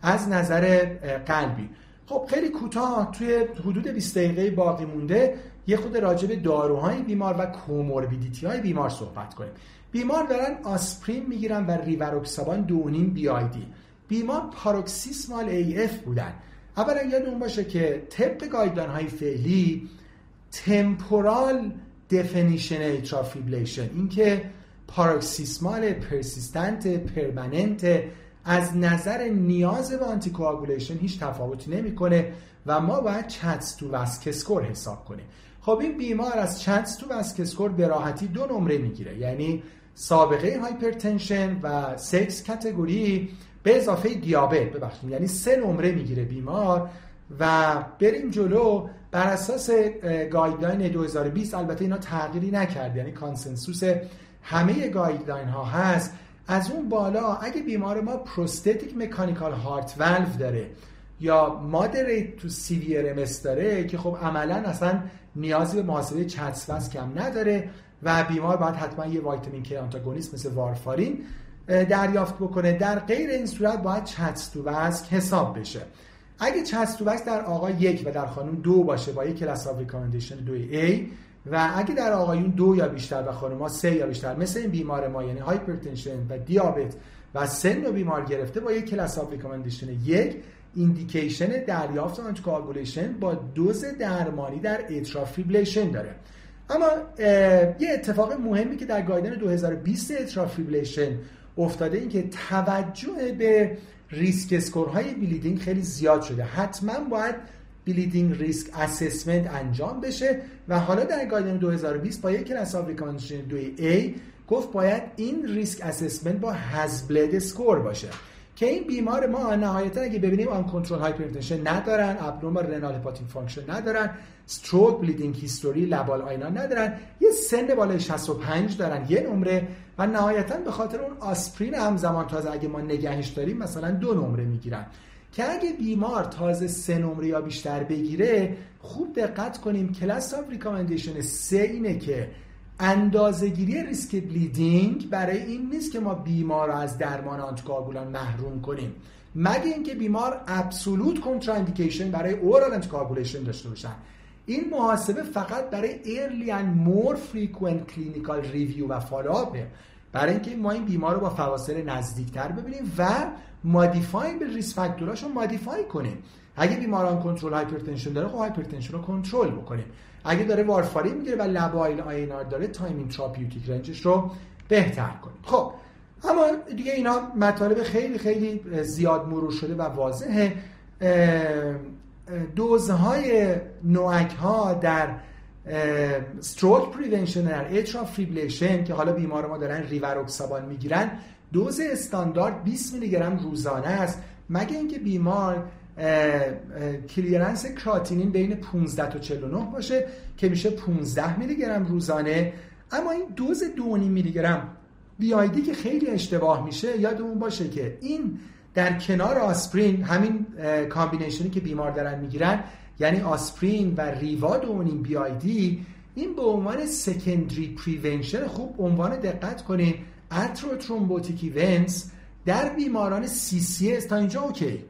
از نظر قلبی. خب خیلی کوتاه توی حدود 20 دقیقه باقی مونده. یه خرده راجع به داروهای بیمار و comorbidity های بیمار صحبت کنیم. بیمار دارن آسپرین می‌گیرن و ریواروکسابان دونیم BID بیمار paroxysmal AF بودن. اولا یادمون باشه که طبق guideline های فعلی temporal definition atrial fibrillation اینکه paroxysmal persistent permanent از نظر نیاز به anticoagulation هیچ تفاوتی نمی‌کنه و ما باید CHA2DS2-VASc score حساب کنیم. خب این بیمار از CHA2DS2 score به راحتی دو نمره می‌گیره. یعنی سابقه hypertension و sex category به اضافه دیابت. ببخشید یعنی سه نمره می‌گیره بیمار و بریم جلو. بر اساس guideline 2020 البته اینا تغییری نکرد یعنی consensus همه guideline ها هست. از اون بالا اگه بیمار ما prosthetic mechanical heart valve داره یا moderate to severe داره که خب عملا اصلا نیازی به محاسبه CHADS کم نداره و بیمار باید حتما یه vitamin K antagonist مثل وارفارین دریافت بکنه. در غیر این صورت باید CHADS حساب بشه. اگه CHADS در آقای یک و در خانم دو باشه با یک class of recommendation دو A و اگه در آقایون دو یا بیشتر و خانم ها سه یا بیشتر مثل این بیمار ما یعنی hypertension و دیابت و سن و بیمار گرفته با یک class of recommendation یک indication دریافت anticoagulation با دوز درمانی در atrial fibrillation داره. اما یه اتفاق مهمی که در guideline 2020 atrial fibrillation افتاده این که توجه به risk score های bleeding خیلی زیاد شده. حتما باید bleeding risk assessment انجام بشه و حالا در guideline 2020 با یک class of recommendation 2A گفت باید این risk assessment با HAS-BLED score باشه. که این بیمار ما نهایتا اگه ببینیم uncontrolled hypertension ندارن abnormal renal hepatic function ندارن stroke bleeding history labile INR ندارن. یه سن بالای 65 دارن یه نمره. و نهایتا به خاطر اون آسپرین همزمان تازه اگه ما نگهش داریم مثلا دو نمره می‌گیرن. که اگه بیمار تازه سه نمره یا بیشتر بگیره خوب دقت کنیم. class of recommendation سه اینه که اندازه‌گیری ریسک bleeding برای این نیست که ما بیمار رو از درمان آنتی‌کواگولان محروم کنیم. مگه اینکه بیمار absolute contraindication برای oral anticoagulation داشته باشن. این محاسبه فقط برای early and more frequent clinical review و follow-up ه برای اینکه ما این بیمار رو با فواصل نزدیکتر ببینیم و modifiable risk factor اشو modify کنیم. اگه بیمار uncontrolled hypertension داره خب hypertension رو کنترل بکنیم. اگه داره وارفارین می‌گیره و labile INR داره time in therapeutic range ش رو بهتر کنیم. خب اما دیگه اینا مطالب خیلی خیلی زیاد مرور شده و واضحه. دوزهای نوعک ها در stroke prevention در که حالا بیمار ما دارن ریواروکسابان می‌گیرن دوز استاندارد 20 میلی گرم روزانه است. مگه اینکه بیمار clearance کراتینین بین 15 تا 49 باشه که میشه 15 میلی گرم روزانه. اما این دوز 2.5 میلی گرم BID ای که خیلی اشتباه میشه یادمون باشه که این در کنار آسپرین همین combination ی که بیمار دارن می‌گیرن یعنی آسپرین و ریوا دونیم BID این به عنوان secondary prevention خوب عنوان دقت کنین. atherothrombotic events در بیماران CCS تا اینجا okay.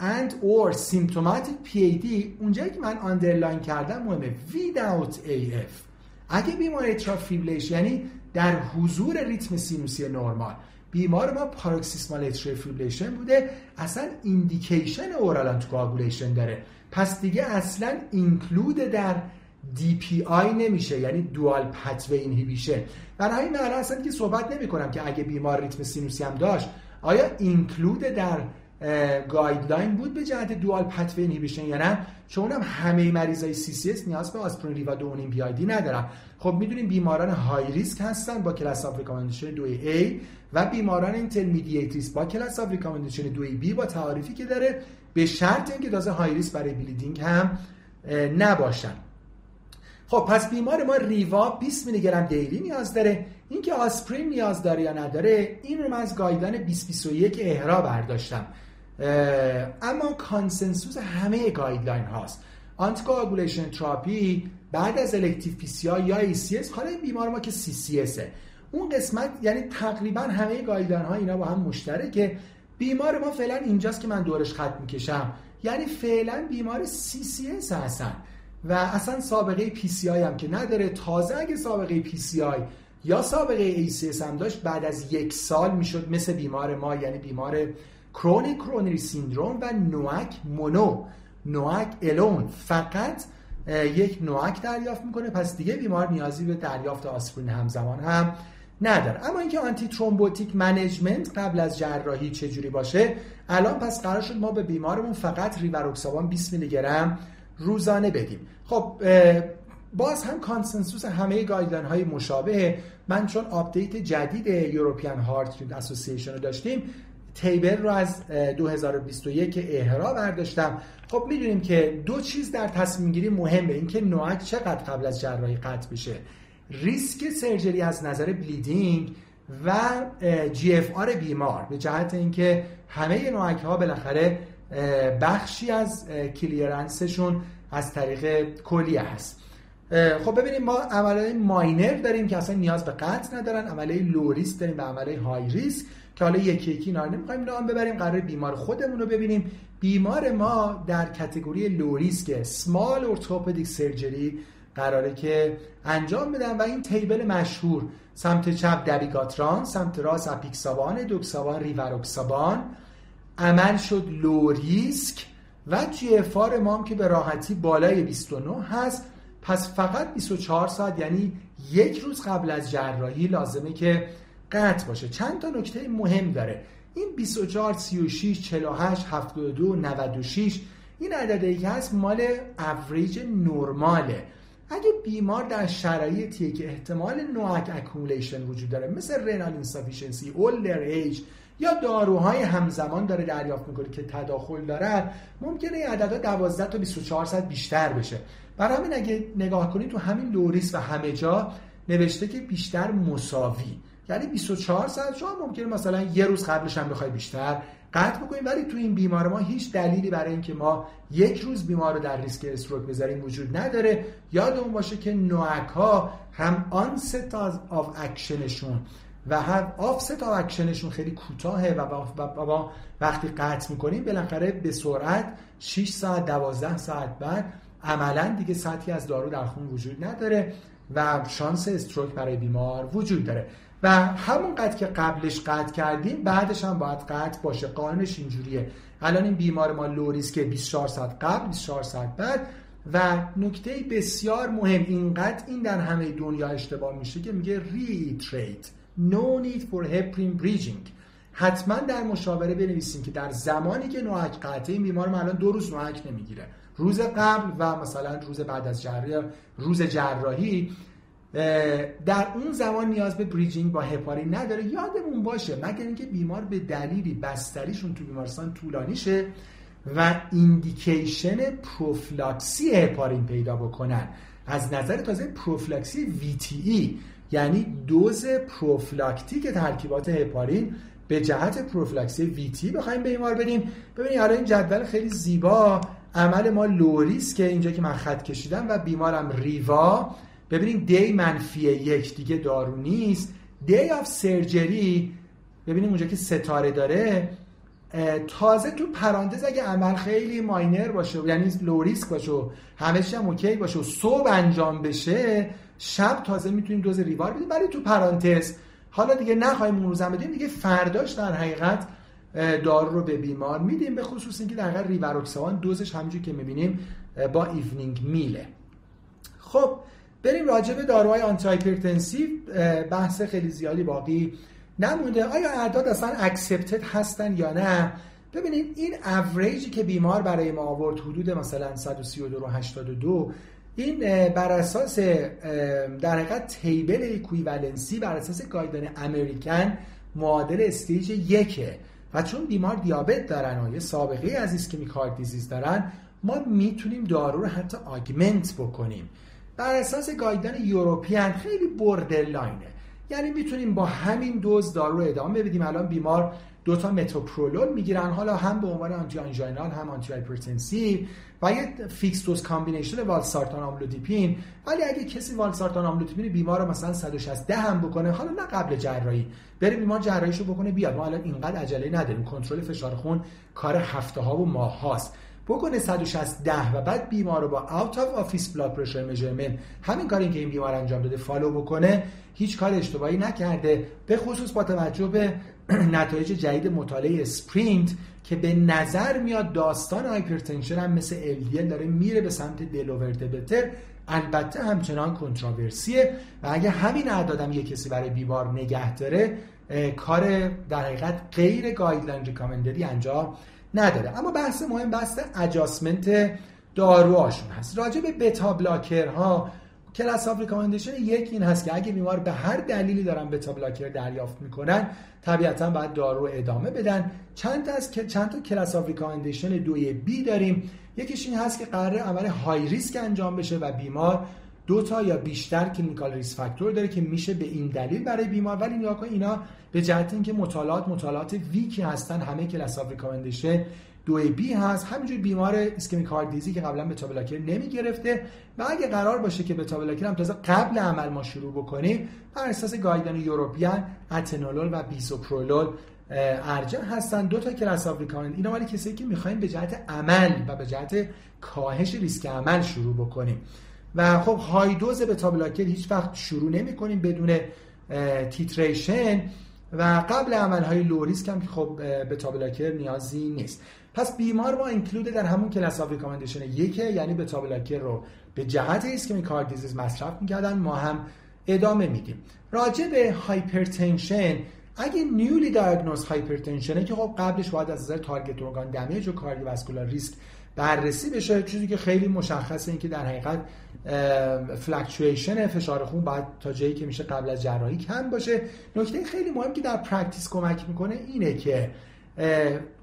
And or symptomatic PAD اونجایی که من underline کردم مهمه without AF اگه بیمار atrial fibrillation یعنی در حضور ریتم سینوسی نرمال. بیمار ما paroxysmal atrial fibrillation بوده اصلا indication oral anticoagulation داره. پس دیگه اصلا include در DPI نمیشه یعنی dual pathway inhibition برای همین من اصلا که صحبت نمی کنم که اگه بیمار ریتم سینوسی هم داشت آیا include در guideline بود به جهت dual pathway inhibition یا نه چون هم همه مریضای CCS نیاز به آسپرین ریوا دونیم BID ندارن. خب می‌دونیم بیماران high risk هستن با class of recommendation 2 A و بیماران intermediate با class of recommendation 2 B با تعاریفی که داره به شرط اینکه تازه high risk برای bleeding هم نباشن. خب پس بیمار ما ریوا 20 میلی گرم daily نیاز داره. اینکه آسپرین نیاز داره یا نداره این رو من از guideline 2021 EHRA برداشتم. اما consensus همه guideline هاست. anticoagulation therapy بعد از elective PCI یا ACS حالا این بیمار ما که CCS ه اون قسمت یعنی تقریبا همه guideline ها اینا با هم مشترکه بیمار ما فعلا اینجاست که من دورش خط می‌کشم. یعنی فعلا بیمار CCS هستن. و اصلا سابقه PCI هم که نداره. تازه اگه سابقه PCI یا سابقه ACS هم داشت بعد از یک سال می‌شد مثل بیمار ما یعنی بیمار chronic coronary syndrome و NOAC mono. NOAC alone. فقط یک NOAC دریافت می‌کنه پس دیگه بیمار نیازی به دریافت آسپرین همزمان هم نداره. اما اینکه antithrombotic management قبل از جراحی چجوری باشه الان پس قرار شد ما به بیمارمون فقط ریواروکسابان 20 میلی گرم روزانه بدیم. خب باز هم consensus همه guideline های مشابه. من چون update جدید European Heart Association رو داشتیم table رو از 2021 EHRA برداشتم. خب می‌دونیم که دو چیز در تصمیم گیری مهمه. اینکه NOAC چقدر قبل از جراحی قطع بشه ریسک surgery از نظر bleeding و GFR بیمار. به جهت اینکه همه NOAC ها بالاخره بخشی از clearance شون از طریق کلیه هست. خب ببینیم ما عملهای minor داریم که اصلا نیاز به قطع ندارن. عمل low risk داریم و عمل high risk. که حالا یکی یکی اینا نمی‌خوایم نام ببریم قرار بیمار خودمون رو ببینیم. بیمار ما در category low risk small orthopedic surgery قراره که انجام بدن و این تیبل مشهور سمت چپ دبیگاتران سمت راست اپیکسابان دوکسابان ریوروکسابان عمل شد لو ریسک و جی افار ما هم که به راحتی بالای 29 هست. پس فقط 24 ساعت یعنی یک روز قبل از جراحی لازمه که قطع باشه. چند تا نکته مهم داره. این 24 36 48 72 96 این عددی که هست مال اوریج نرماله. اگه بیمار در شرایطیه که احتمال NOAC accumulation وجود داره مثل renal insufficiency older age یا داروهای همزمان داره دریافت می‌کنه که تداخل دارن ممکنه این عددها 12 تا 24 ساعت بیشتر بشه. برای همین اگه نگاه کنید تو همین low risk و همه جا نوشته که بیشتر مساوی. یعنی 24 ساعت شما ممکنه مثلا یه روز قبلش هم بخوای بیشتر قطع بکنیم ولی تو این بیمار ما هیچ دلیلی برای اینکه ما یک روز بیمار رو در ریسک stroke بذاریم وجود نداره. یادمون باشه که NOAC ها هم onset of action شون و هم offset of action شون خیلی کوتاهه و با وقتی قطع می‌کنیم بالاخره به سرعت 6 ساعت 12 ساعت بعد عملا دیگه سطحی از دارو در خون وجود نداره و شانس stroke برای بیمار وجود داره. و همون قد که قبلش قطع کردیم بعدش هم باید قطع باشه. قانونش اینجوریه. الان این بیمار ما low risk که 24 ساعت قبل 24 ساعت بعد. و نکته بسیار مهم اینقدر این در همه دنیا اشتباه میشه که میگه reiterate no need for heparin bridging. حتما در مشاوره بنویسیم که در زمانی که NOAC قطعه بیمار ما الان دو روز NOAC نمی‌گیره. روز قبل و مثلا روز بعد از جراحی روز جراحی در اون زمان نیاز به bridging با هپارین نداره. یادمون باشه مگر اینکه بیمار به دلیلی بستریشون تو بیمارستان طولانی شه و indication prophylaxis هپارین پیدا بکنن. از نظر تازه prophylaxis VTE یعنی دوز prophylactic ترکیبات هپارین به جهت prophylaxis VTE بخوایم به بیمار بدیم. ببینید حالا این جدول خیلی زیبا. عمل ما low risk که اینجا که من خط کشیدم و بیمارم ریوا. ببینید day منفی یک دیگه دارو نیست. day of surgery ببینیم اونجا که ستاره داره تازه تو پرانتز اگه عمل خیلی minor باشه یعنی low risk باشه همه هم OK باشه و صبح انجام بشه شب تازه می‌تونیم دوز ریوار بدیم. ولی تو پرانتز حالا دیگه نخواهیم اون روزم بدیم دیگه فرداش در حقیقت دارو رو به بیمار میدیم به خصوص اینکه در حقیقت ریواروکسابان دوزش همونجوری که می‌بینیم با evening meal ه. خب بریم راجع به داروهای antihypertensive بحث خیلی زیادی باقی نمونده. آیا اعداد اصلا accepted هستن یا نه؟ ببینید این اوریجی که بیمار برای ما آورد حدود مثلا 132 و 82 این بر اساس در حقیقت table equivalency بر اساس guideline American معادل stage یکه. و چون بیمار دیابت دارن و یه سابقه از ischemic heart disease دارن ما می‌تونیم دارو رو حتی augment بکنیم. بر اساس guideline European خیلی borderline ه. یعنی می‌تونیم با همین دوز دارو ادامه بدیم. الان بیمار دو تا متوپرولول می‌گیرن. حالا هم به عنوان antianginal هم antihypertensive و یه fixed dose combination والسارتان آملودیپین. ولی اگه کسی والسارتان آملودیپین بیمار رو مثلا 160 هم بکنه حالا نه قبل جراحی. بریم بیمار جراحیشو بکنه بیاد. ما الان اینقدر عجله نداریم. کنترل فشار خون کار هفته ها و ماه هاست بکنه 160 ده و بعد بیمار رو با out of office blood pressure measurement همین کاری که این بیمار انجام داده follow بکنه هیچ کار اشتباهی نکرده. به خصوص با توجه به نتایج جدید مطالعه SPRINT که به نظر میاد داستان hypertension هم مثل LDL داره میره به سمت the lower the better البته همچنان controversy ه و اگه همین اعدادم یه کسی برای بیمار نگه داره کار در حقیقت غیر guideline recommended ی انجام نداره. اما بحث مهم بحث adjustment داروهاشون هست. راجع به beta blocker ها class of recommendation یک این هست که اگه بیمار به هر دلیلی دارن beta blocker دریافت می‌کنن طبیعتا باید دارو ادامه بدن. چند تا از چند تا class of recommendation دوی B داریم. یکیش این هست که قرار عمل high risk انجام بشه و بیمار دو تا یا بیشتر clinical risk factor داره که میشه به این دلیل برای بیمار. ولی نگاه اینا به جهت اینکه مطالعات مطالعات weak ی هستن همه class of recommendation دو B هست. همینجور بیمار ischemic heart disease که قبلا beta blocker نمی گرفته و اگه قرار باشه که beta blocker هم تازه قبل عمل ما شروع بکنیم بر اساس guideline European اتنولول و بیسوپرولول ارجع هستن. دو تا class of recommend اینا ولی کسی که می‌خوایم به جهت عمل و به جهت کاهش ریسک عمل شروع بکنیم. و خب high dose beta blocker هیچ وقت شروع نمی کنیم بدون titration و قبل عمل های low risk هم که خب beta blocker نیازی نیست. پس بیمار ما include در همون class of recommendation یکه یعنی beta blocker رو به جهت ischemic heart disease مصرف می‌کردن. ما هم ادامه میدیم. راجع به hypertension اگه newly diagnosed hypertension ه که خب قبلش باید از نظر target organ damage و cardiovascular risk بررسی بشه چیزی که خیلی مشخصه این که در حقیقت fluctuation فشار خون باید تا جایی که میشه قبل از جراحی کم باشه. نکته خیلی مهم که در practice کمک می‌کنه اینه که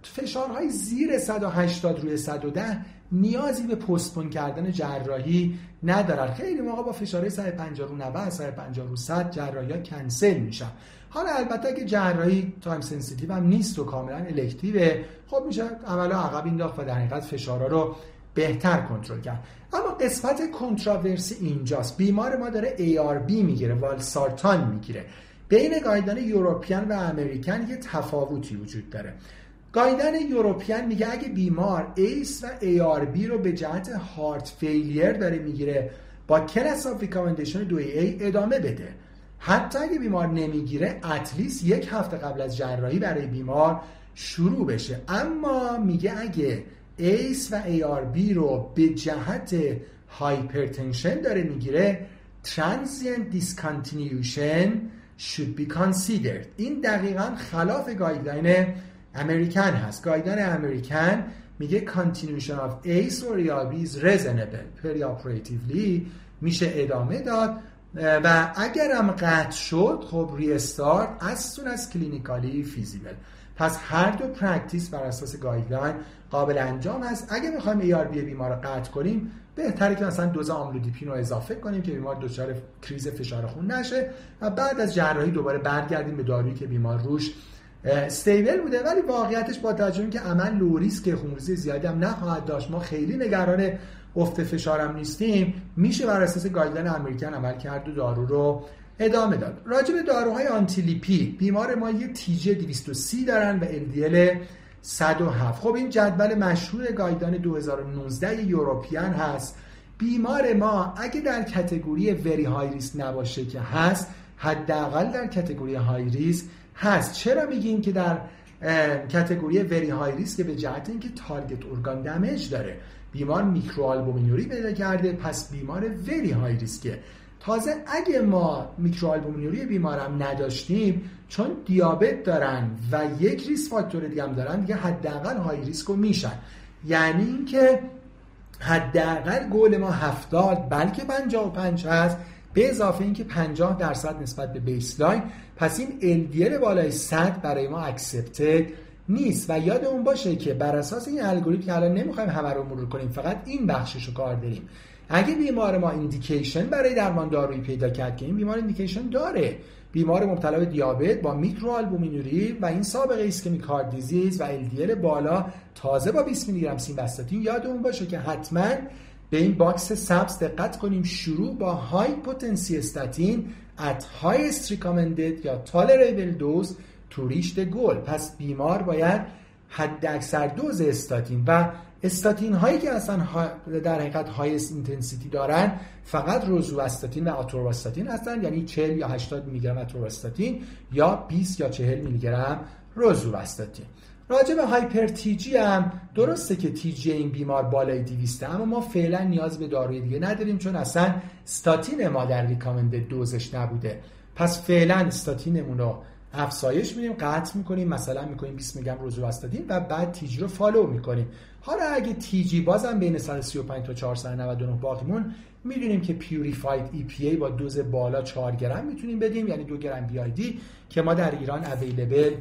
فشارهای زیر 180 روی 110 نیازی به postpone کردن جراحی ندارن. خیلی موقع با فشارهای 150 رو 90 150 رو 100 جراحی ها کنسل میشن. حالا البته که جراحی time sensitive هم نیست و کاملا elective ه. خب میشه عملا عقب انداخت و در حقیقت فشارها رو بهتر کنترل کرد. اما قسمت controversy اینجاست. بیمار ما داره ARB می‌گیره والسارتان می‌گیره. بین guideline European و American یه تفاوتی وجود داره. guideline European میگه اگه بیمار ACE و ARB رو به جهت heart failure داره می‌گیره با class of recommendation دو A ادامه بده. حتی اگه بیمار نمی‌گیره at least یک هفته قبل از جراحی برای بیمار شروع بشه. اما میگه اگه ACE و ARB رو به جهت hypertension داره می‌گیره transient discontinuation should be considered. این دقیقا خلاف guideline American هست. guideline American میگه continuation of ACE or ARB is reasonable. Perioperatively میشه ادامه داد. و اگر هم قطع شد خب restart as soon as clinically feasible پس هر دو practice بر اساس guideline قابل انجام هست اگه می‌خوایم ARB بیمار رو قطع کنیم بهتره که مثلا دوز آملودیپین رو اضافه کنیم که بیمار دچار crisis فشار خون نشه و بعد از جراحی دوباره برگردیم به دارویی که بیمار روش stable بوده. ولی واقعیتش با توجه که عمل low risk خونریزی زیادی هم نخواهد داشت. ما خیلی نگران افت فشارم نیستیم میشه بر اساس guideline American عمل کرد و دارو رو ادامه داد. راجع به داروهای آنتی‌لیپید بیمار ما یه TG 230 دارن و LDL 107 خب این جدول مشهور guideline 2019 European هست. بیمار ما اگه در category very high risk نباشه که هست حداقل در category high risk هست. چرا میگیم که در category very high risk به جهت اینکه target organ damage داره؟ بیمار میکروآلبومینوری پیدا کرده پس بیمار very high risk ه تازه اگه ما میکروآلبومینوری بیمارم نداشتیم چون دیابت دارن و یک risk factor دیگه هم دارن دیگه حداقل high risk رو میشن. یعنی اینکه حداقل گل ما 70 بلکه 55 هست به اضافه اینکه 50 درصد نسبت به baseline پس این LDL بالای 100 برای ما accepted نیست و یادمون باشه که بر اساس این الگوریتم که الان نمی‌خوایم همه رو مرور کنیم فقط این بخشش رو کار داریم. اگه بیمار ما indication برای درمان دارویی پیدا کرد که این بیمار indication داره. بیمار مبتلا به دیابت با میکروآلبومینوری و این سابقه ischemic heart disease و LDL بالا تازه با 20 میلی گرم سیمواستاتین یادمون باشه که حتما به این box سبز دقت کنیم. شروع با high potency statin at highest recommended یا tolerable dose to reach the goal پس بیمار باید حداکثر دوز استاتین و استاتین هایی که اصلا در حقیقت highest intensity دارن فقط روزواستاتین و آتورواستاتین هستن. یعنی 40 یا 80 میلی گرم آتورواستاتین یا 20 یا 40 میلی گرم روزواستاتین راجع به TG هم درسته که TG این بیمار بالای 200 اما ما فعلا نیاز به داروی دیگه نداریم چون اصلا استاتین ما در recommended دوزش نبوده. پس فعلا استاتینمون رو افزایش میدیم قطع می‌کنیم مثلا می‌کنیم 20 میلی گرم روزواستاتین و بعد TG رو follow می‌کنیم. حالا اگه TG بازم بین 135 تا 499 باقی موند می‌دونیم که purified EPA با دوز بالا 4 گرم می‌تونیم بدیم یعنی 2 گرم BID که ما در ایران available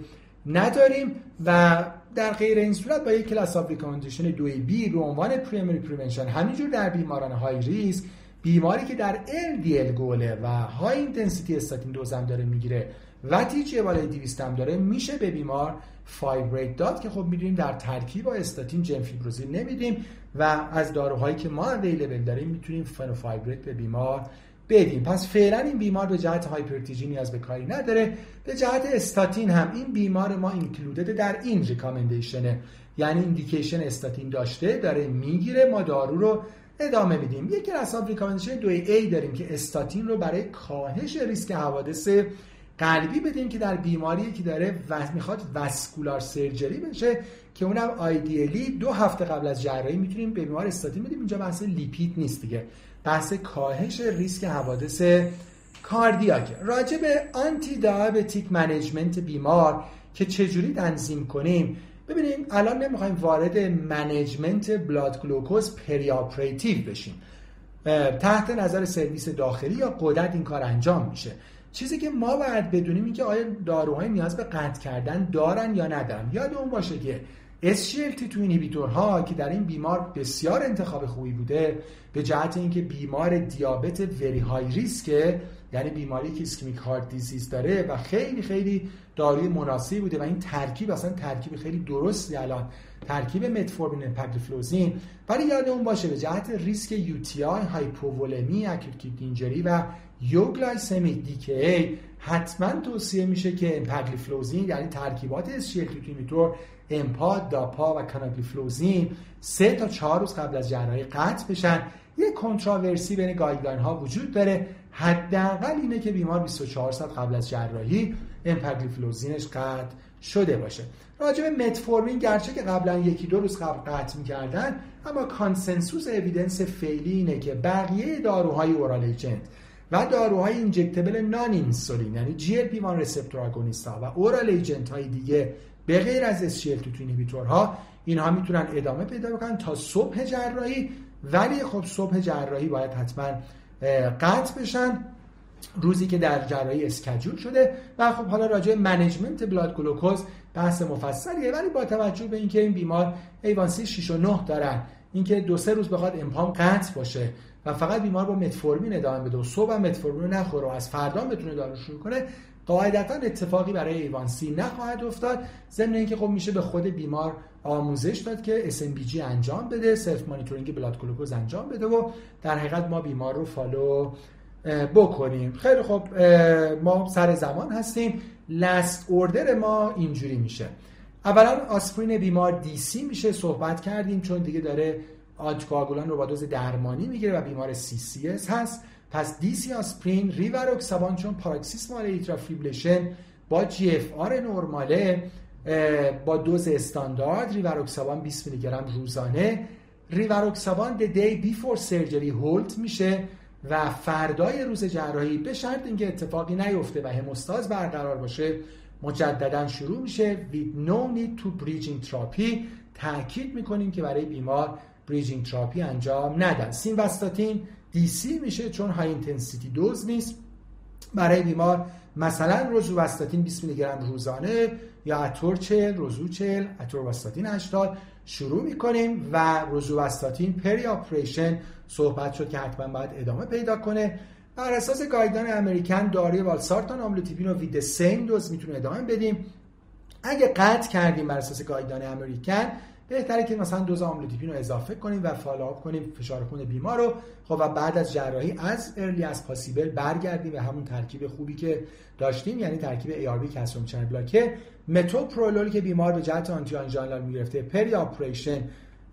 نداریم و در غیر این صورت با یک class of recommendation 2 B به عنوان primary prevention همینجور در بیماران high risk بیماری که در LDL goal ه و high intensity statin دوزم داره می‌گیره. و TG بالای 200 هم داره میشه به بیمار فایبریت داد که خب می‌دونیم در ترکیب با استاتین جمفیبروزیل نمیدیم و از داروهایی که ما available داریم می‌تونیم فنوفایبریت به بیمار بدیم. پس فعلا این بیمار به جهت hyper TG نیاز به کاری نداره به جهت استاتین هم. این بیمار ما included در این recommendation ه یعنی indication استاتین داشته داره می‌گیره ما دارو رو ادامه میدیم. یکی از recommendation دو A داریم که استاتین رو برای کاهش ریسک حوادث قلبی بدیم که در بیماری که داره و می‌خواد vascular surgery بشه که اونم ideally دو هفته قبل از جراحی می‌تونیم به بیمار استاتین بدیم. اینجا بحث لیپید نیست دیگه. بحث کاهش ریسک حوادث cardiac. راجع به antidiabetic management بیمار که چجوری تنظیم کنیم. ببینیم الان نمی‌خوایم وارد management blood glucose peri بشیم. تحت نظر سرویس داخلی یا قدرت این کار انجام میشه. چیزی که ما باید بدونیم این که آیا داروهای نیاز به قطع کردن دارن یا ندارن. یاد اون باشه که SGLT2 ها که در این بیمار بسیار انتخاب خوبی بوده به جهت اینکه بیمار دیابت وری های ریسکه یعنی بیماری که اسکمیک هارت دیزیز داره و خیلی خیلی داروی مناسبی بوده و این ترکیب اصلا ترکیب خیلی درستی الان ترکیب متفورمین پگلیفلوزین ولی یادمون باشه به جهت ریسک UTI هایپوولمی acute و euglycemic DKA حتما توصیه میشه که امپاگلیفلوزین یعنی ترکیبات SGLT2 inhibitor امپا داپا و کاناگلیفلوزین سه تا چهار روز قبل از جراحی قطع بشن. یک controversy بین guideline ها وجود داره. حداقل اینه که بیمار 24 ساعت قبل از جراحی امپاگلیفلوزینش قطع شده باشه. راجع به متفورمین گرچه که قبلا یکی دو روز قبل قطع می‌کردن اما consensus evidence فعلی اینه که بقیه داروهای oral agent و داروهای injectable non-insulin یعنی GLP 1 receptor agonist ها و oral agent های دیگه به غیر از SGLT2 inhibitor ها اینها می‌تونن ادامه پیدا بکنن تا صبح جراحی. ولی خب صبح جراحی باید حتما قطع بشن. روزی که در جراحی schedule شده و خب حالا راجع management blood glucose بحث مفصلیه ولی با توجه به اینکه این بیمار A1C 6 و 9 دارن اینکه دو سه روز بخواد امپا هم قطع باشه و فقط بیمار با متفورمین ادامه بده و صبح متفورمین نخوره و از فردا بتونه دارو شروع کنه قاعدتا اتفاقی برای A1C نخواهد افتاد. ضمن اینکه خب میشه به خود بیمار آموزش داد که SMBG انجام بده self monitoring blood glucose انجام بده و در حقیقت ما بیمار رو follow بکنیم. خیلی خب ما سر زمان هستیم. last order ما اینجوری میشه. اولا آسپرین بیمار DC میشه صحبت کردیم چون دیگه داره آنتیکواگولان رو با دوز درمانی می‌گیره و بیمار CCS هست. پس DC آسپرین ریواروکسابان چون paroxysmal atrial fibrillation با GFR نرماله با دوز استاندارد ریواروکسابان 20 میلی گرم روزانه. ریواروکسابان the day before surgery hold میشه. و فردای روز جراحی به شرط اینکه اتفاقی نیفته و هموستاز برقرار باشه مجددا شروع میشه. With no need to bridging therapy. تاکید می‌کنیم که برای بیمار bridging therapy انجام ندن. سیمواستاتین DC میشه چون high intensity dose نیست. برای بیمار مثلا روزوواستاتین 20 میلی گرم روزانه یا اتور 40 روزو 40 اتورواستاتین 80 شروع می‌کنیم و روزوواستاتین pre operation صحبت شد که حتما باید ادامه پیدا کنه. بر اساس guideline American داروی والسارتان آملودیپین رو with same dose می‌تونه ادامه بدیم. اگه قطع کردیم بر اساس guideline American بهتره که مثلا دوز آملودیپین رو اضافه کنیم و follow up کنیم فشار خون بیمار رو. خب و بعد از جراحی از early as possible برگردیم به همون ترکیب خوبی که داشتیم یعنی ترکیب بی calcium channel blocker متوپرولول که بیمار به جهت anti anginal می‌گرفته pre operation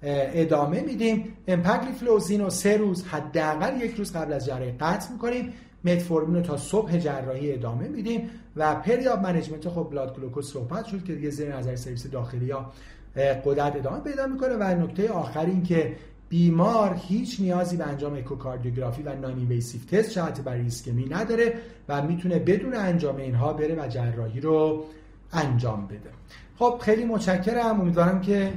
ادامه میدیم. امپاگلیفلوزین رو سه روز حداقل یک روز قبل از جراحی قطع می‌کنیم. متفورمین رو تا صبح جراحی ادامه میدیم و periop management خب blood glucose صحبت شد که دیگه زیر نظر سرویس داخلی یا قدرت ادامه پیدا می‌کنه و نکته آخر این که بیمار هیچ نیازی به انجام اکوکاردیوگرافی و non invasive test search برای ایسکمی نداره و می‌تونه بدون انجام اینها بره و جراحی رو انجام بده. خب خیلی متشکرم. امیدوارم که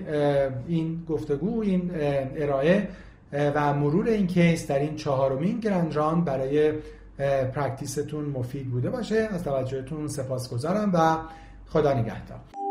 این گفتگو این ارائه و مرور این case در این چهارمین grand برای practice تون مفید بوده باشه. از توجهتون سپاسگزارم و خدا نگهدار.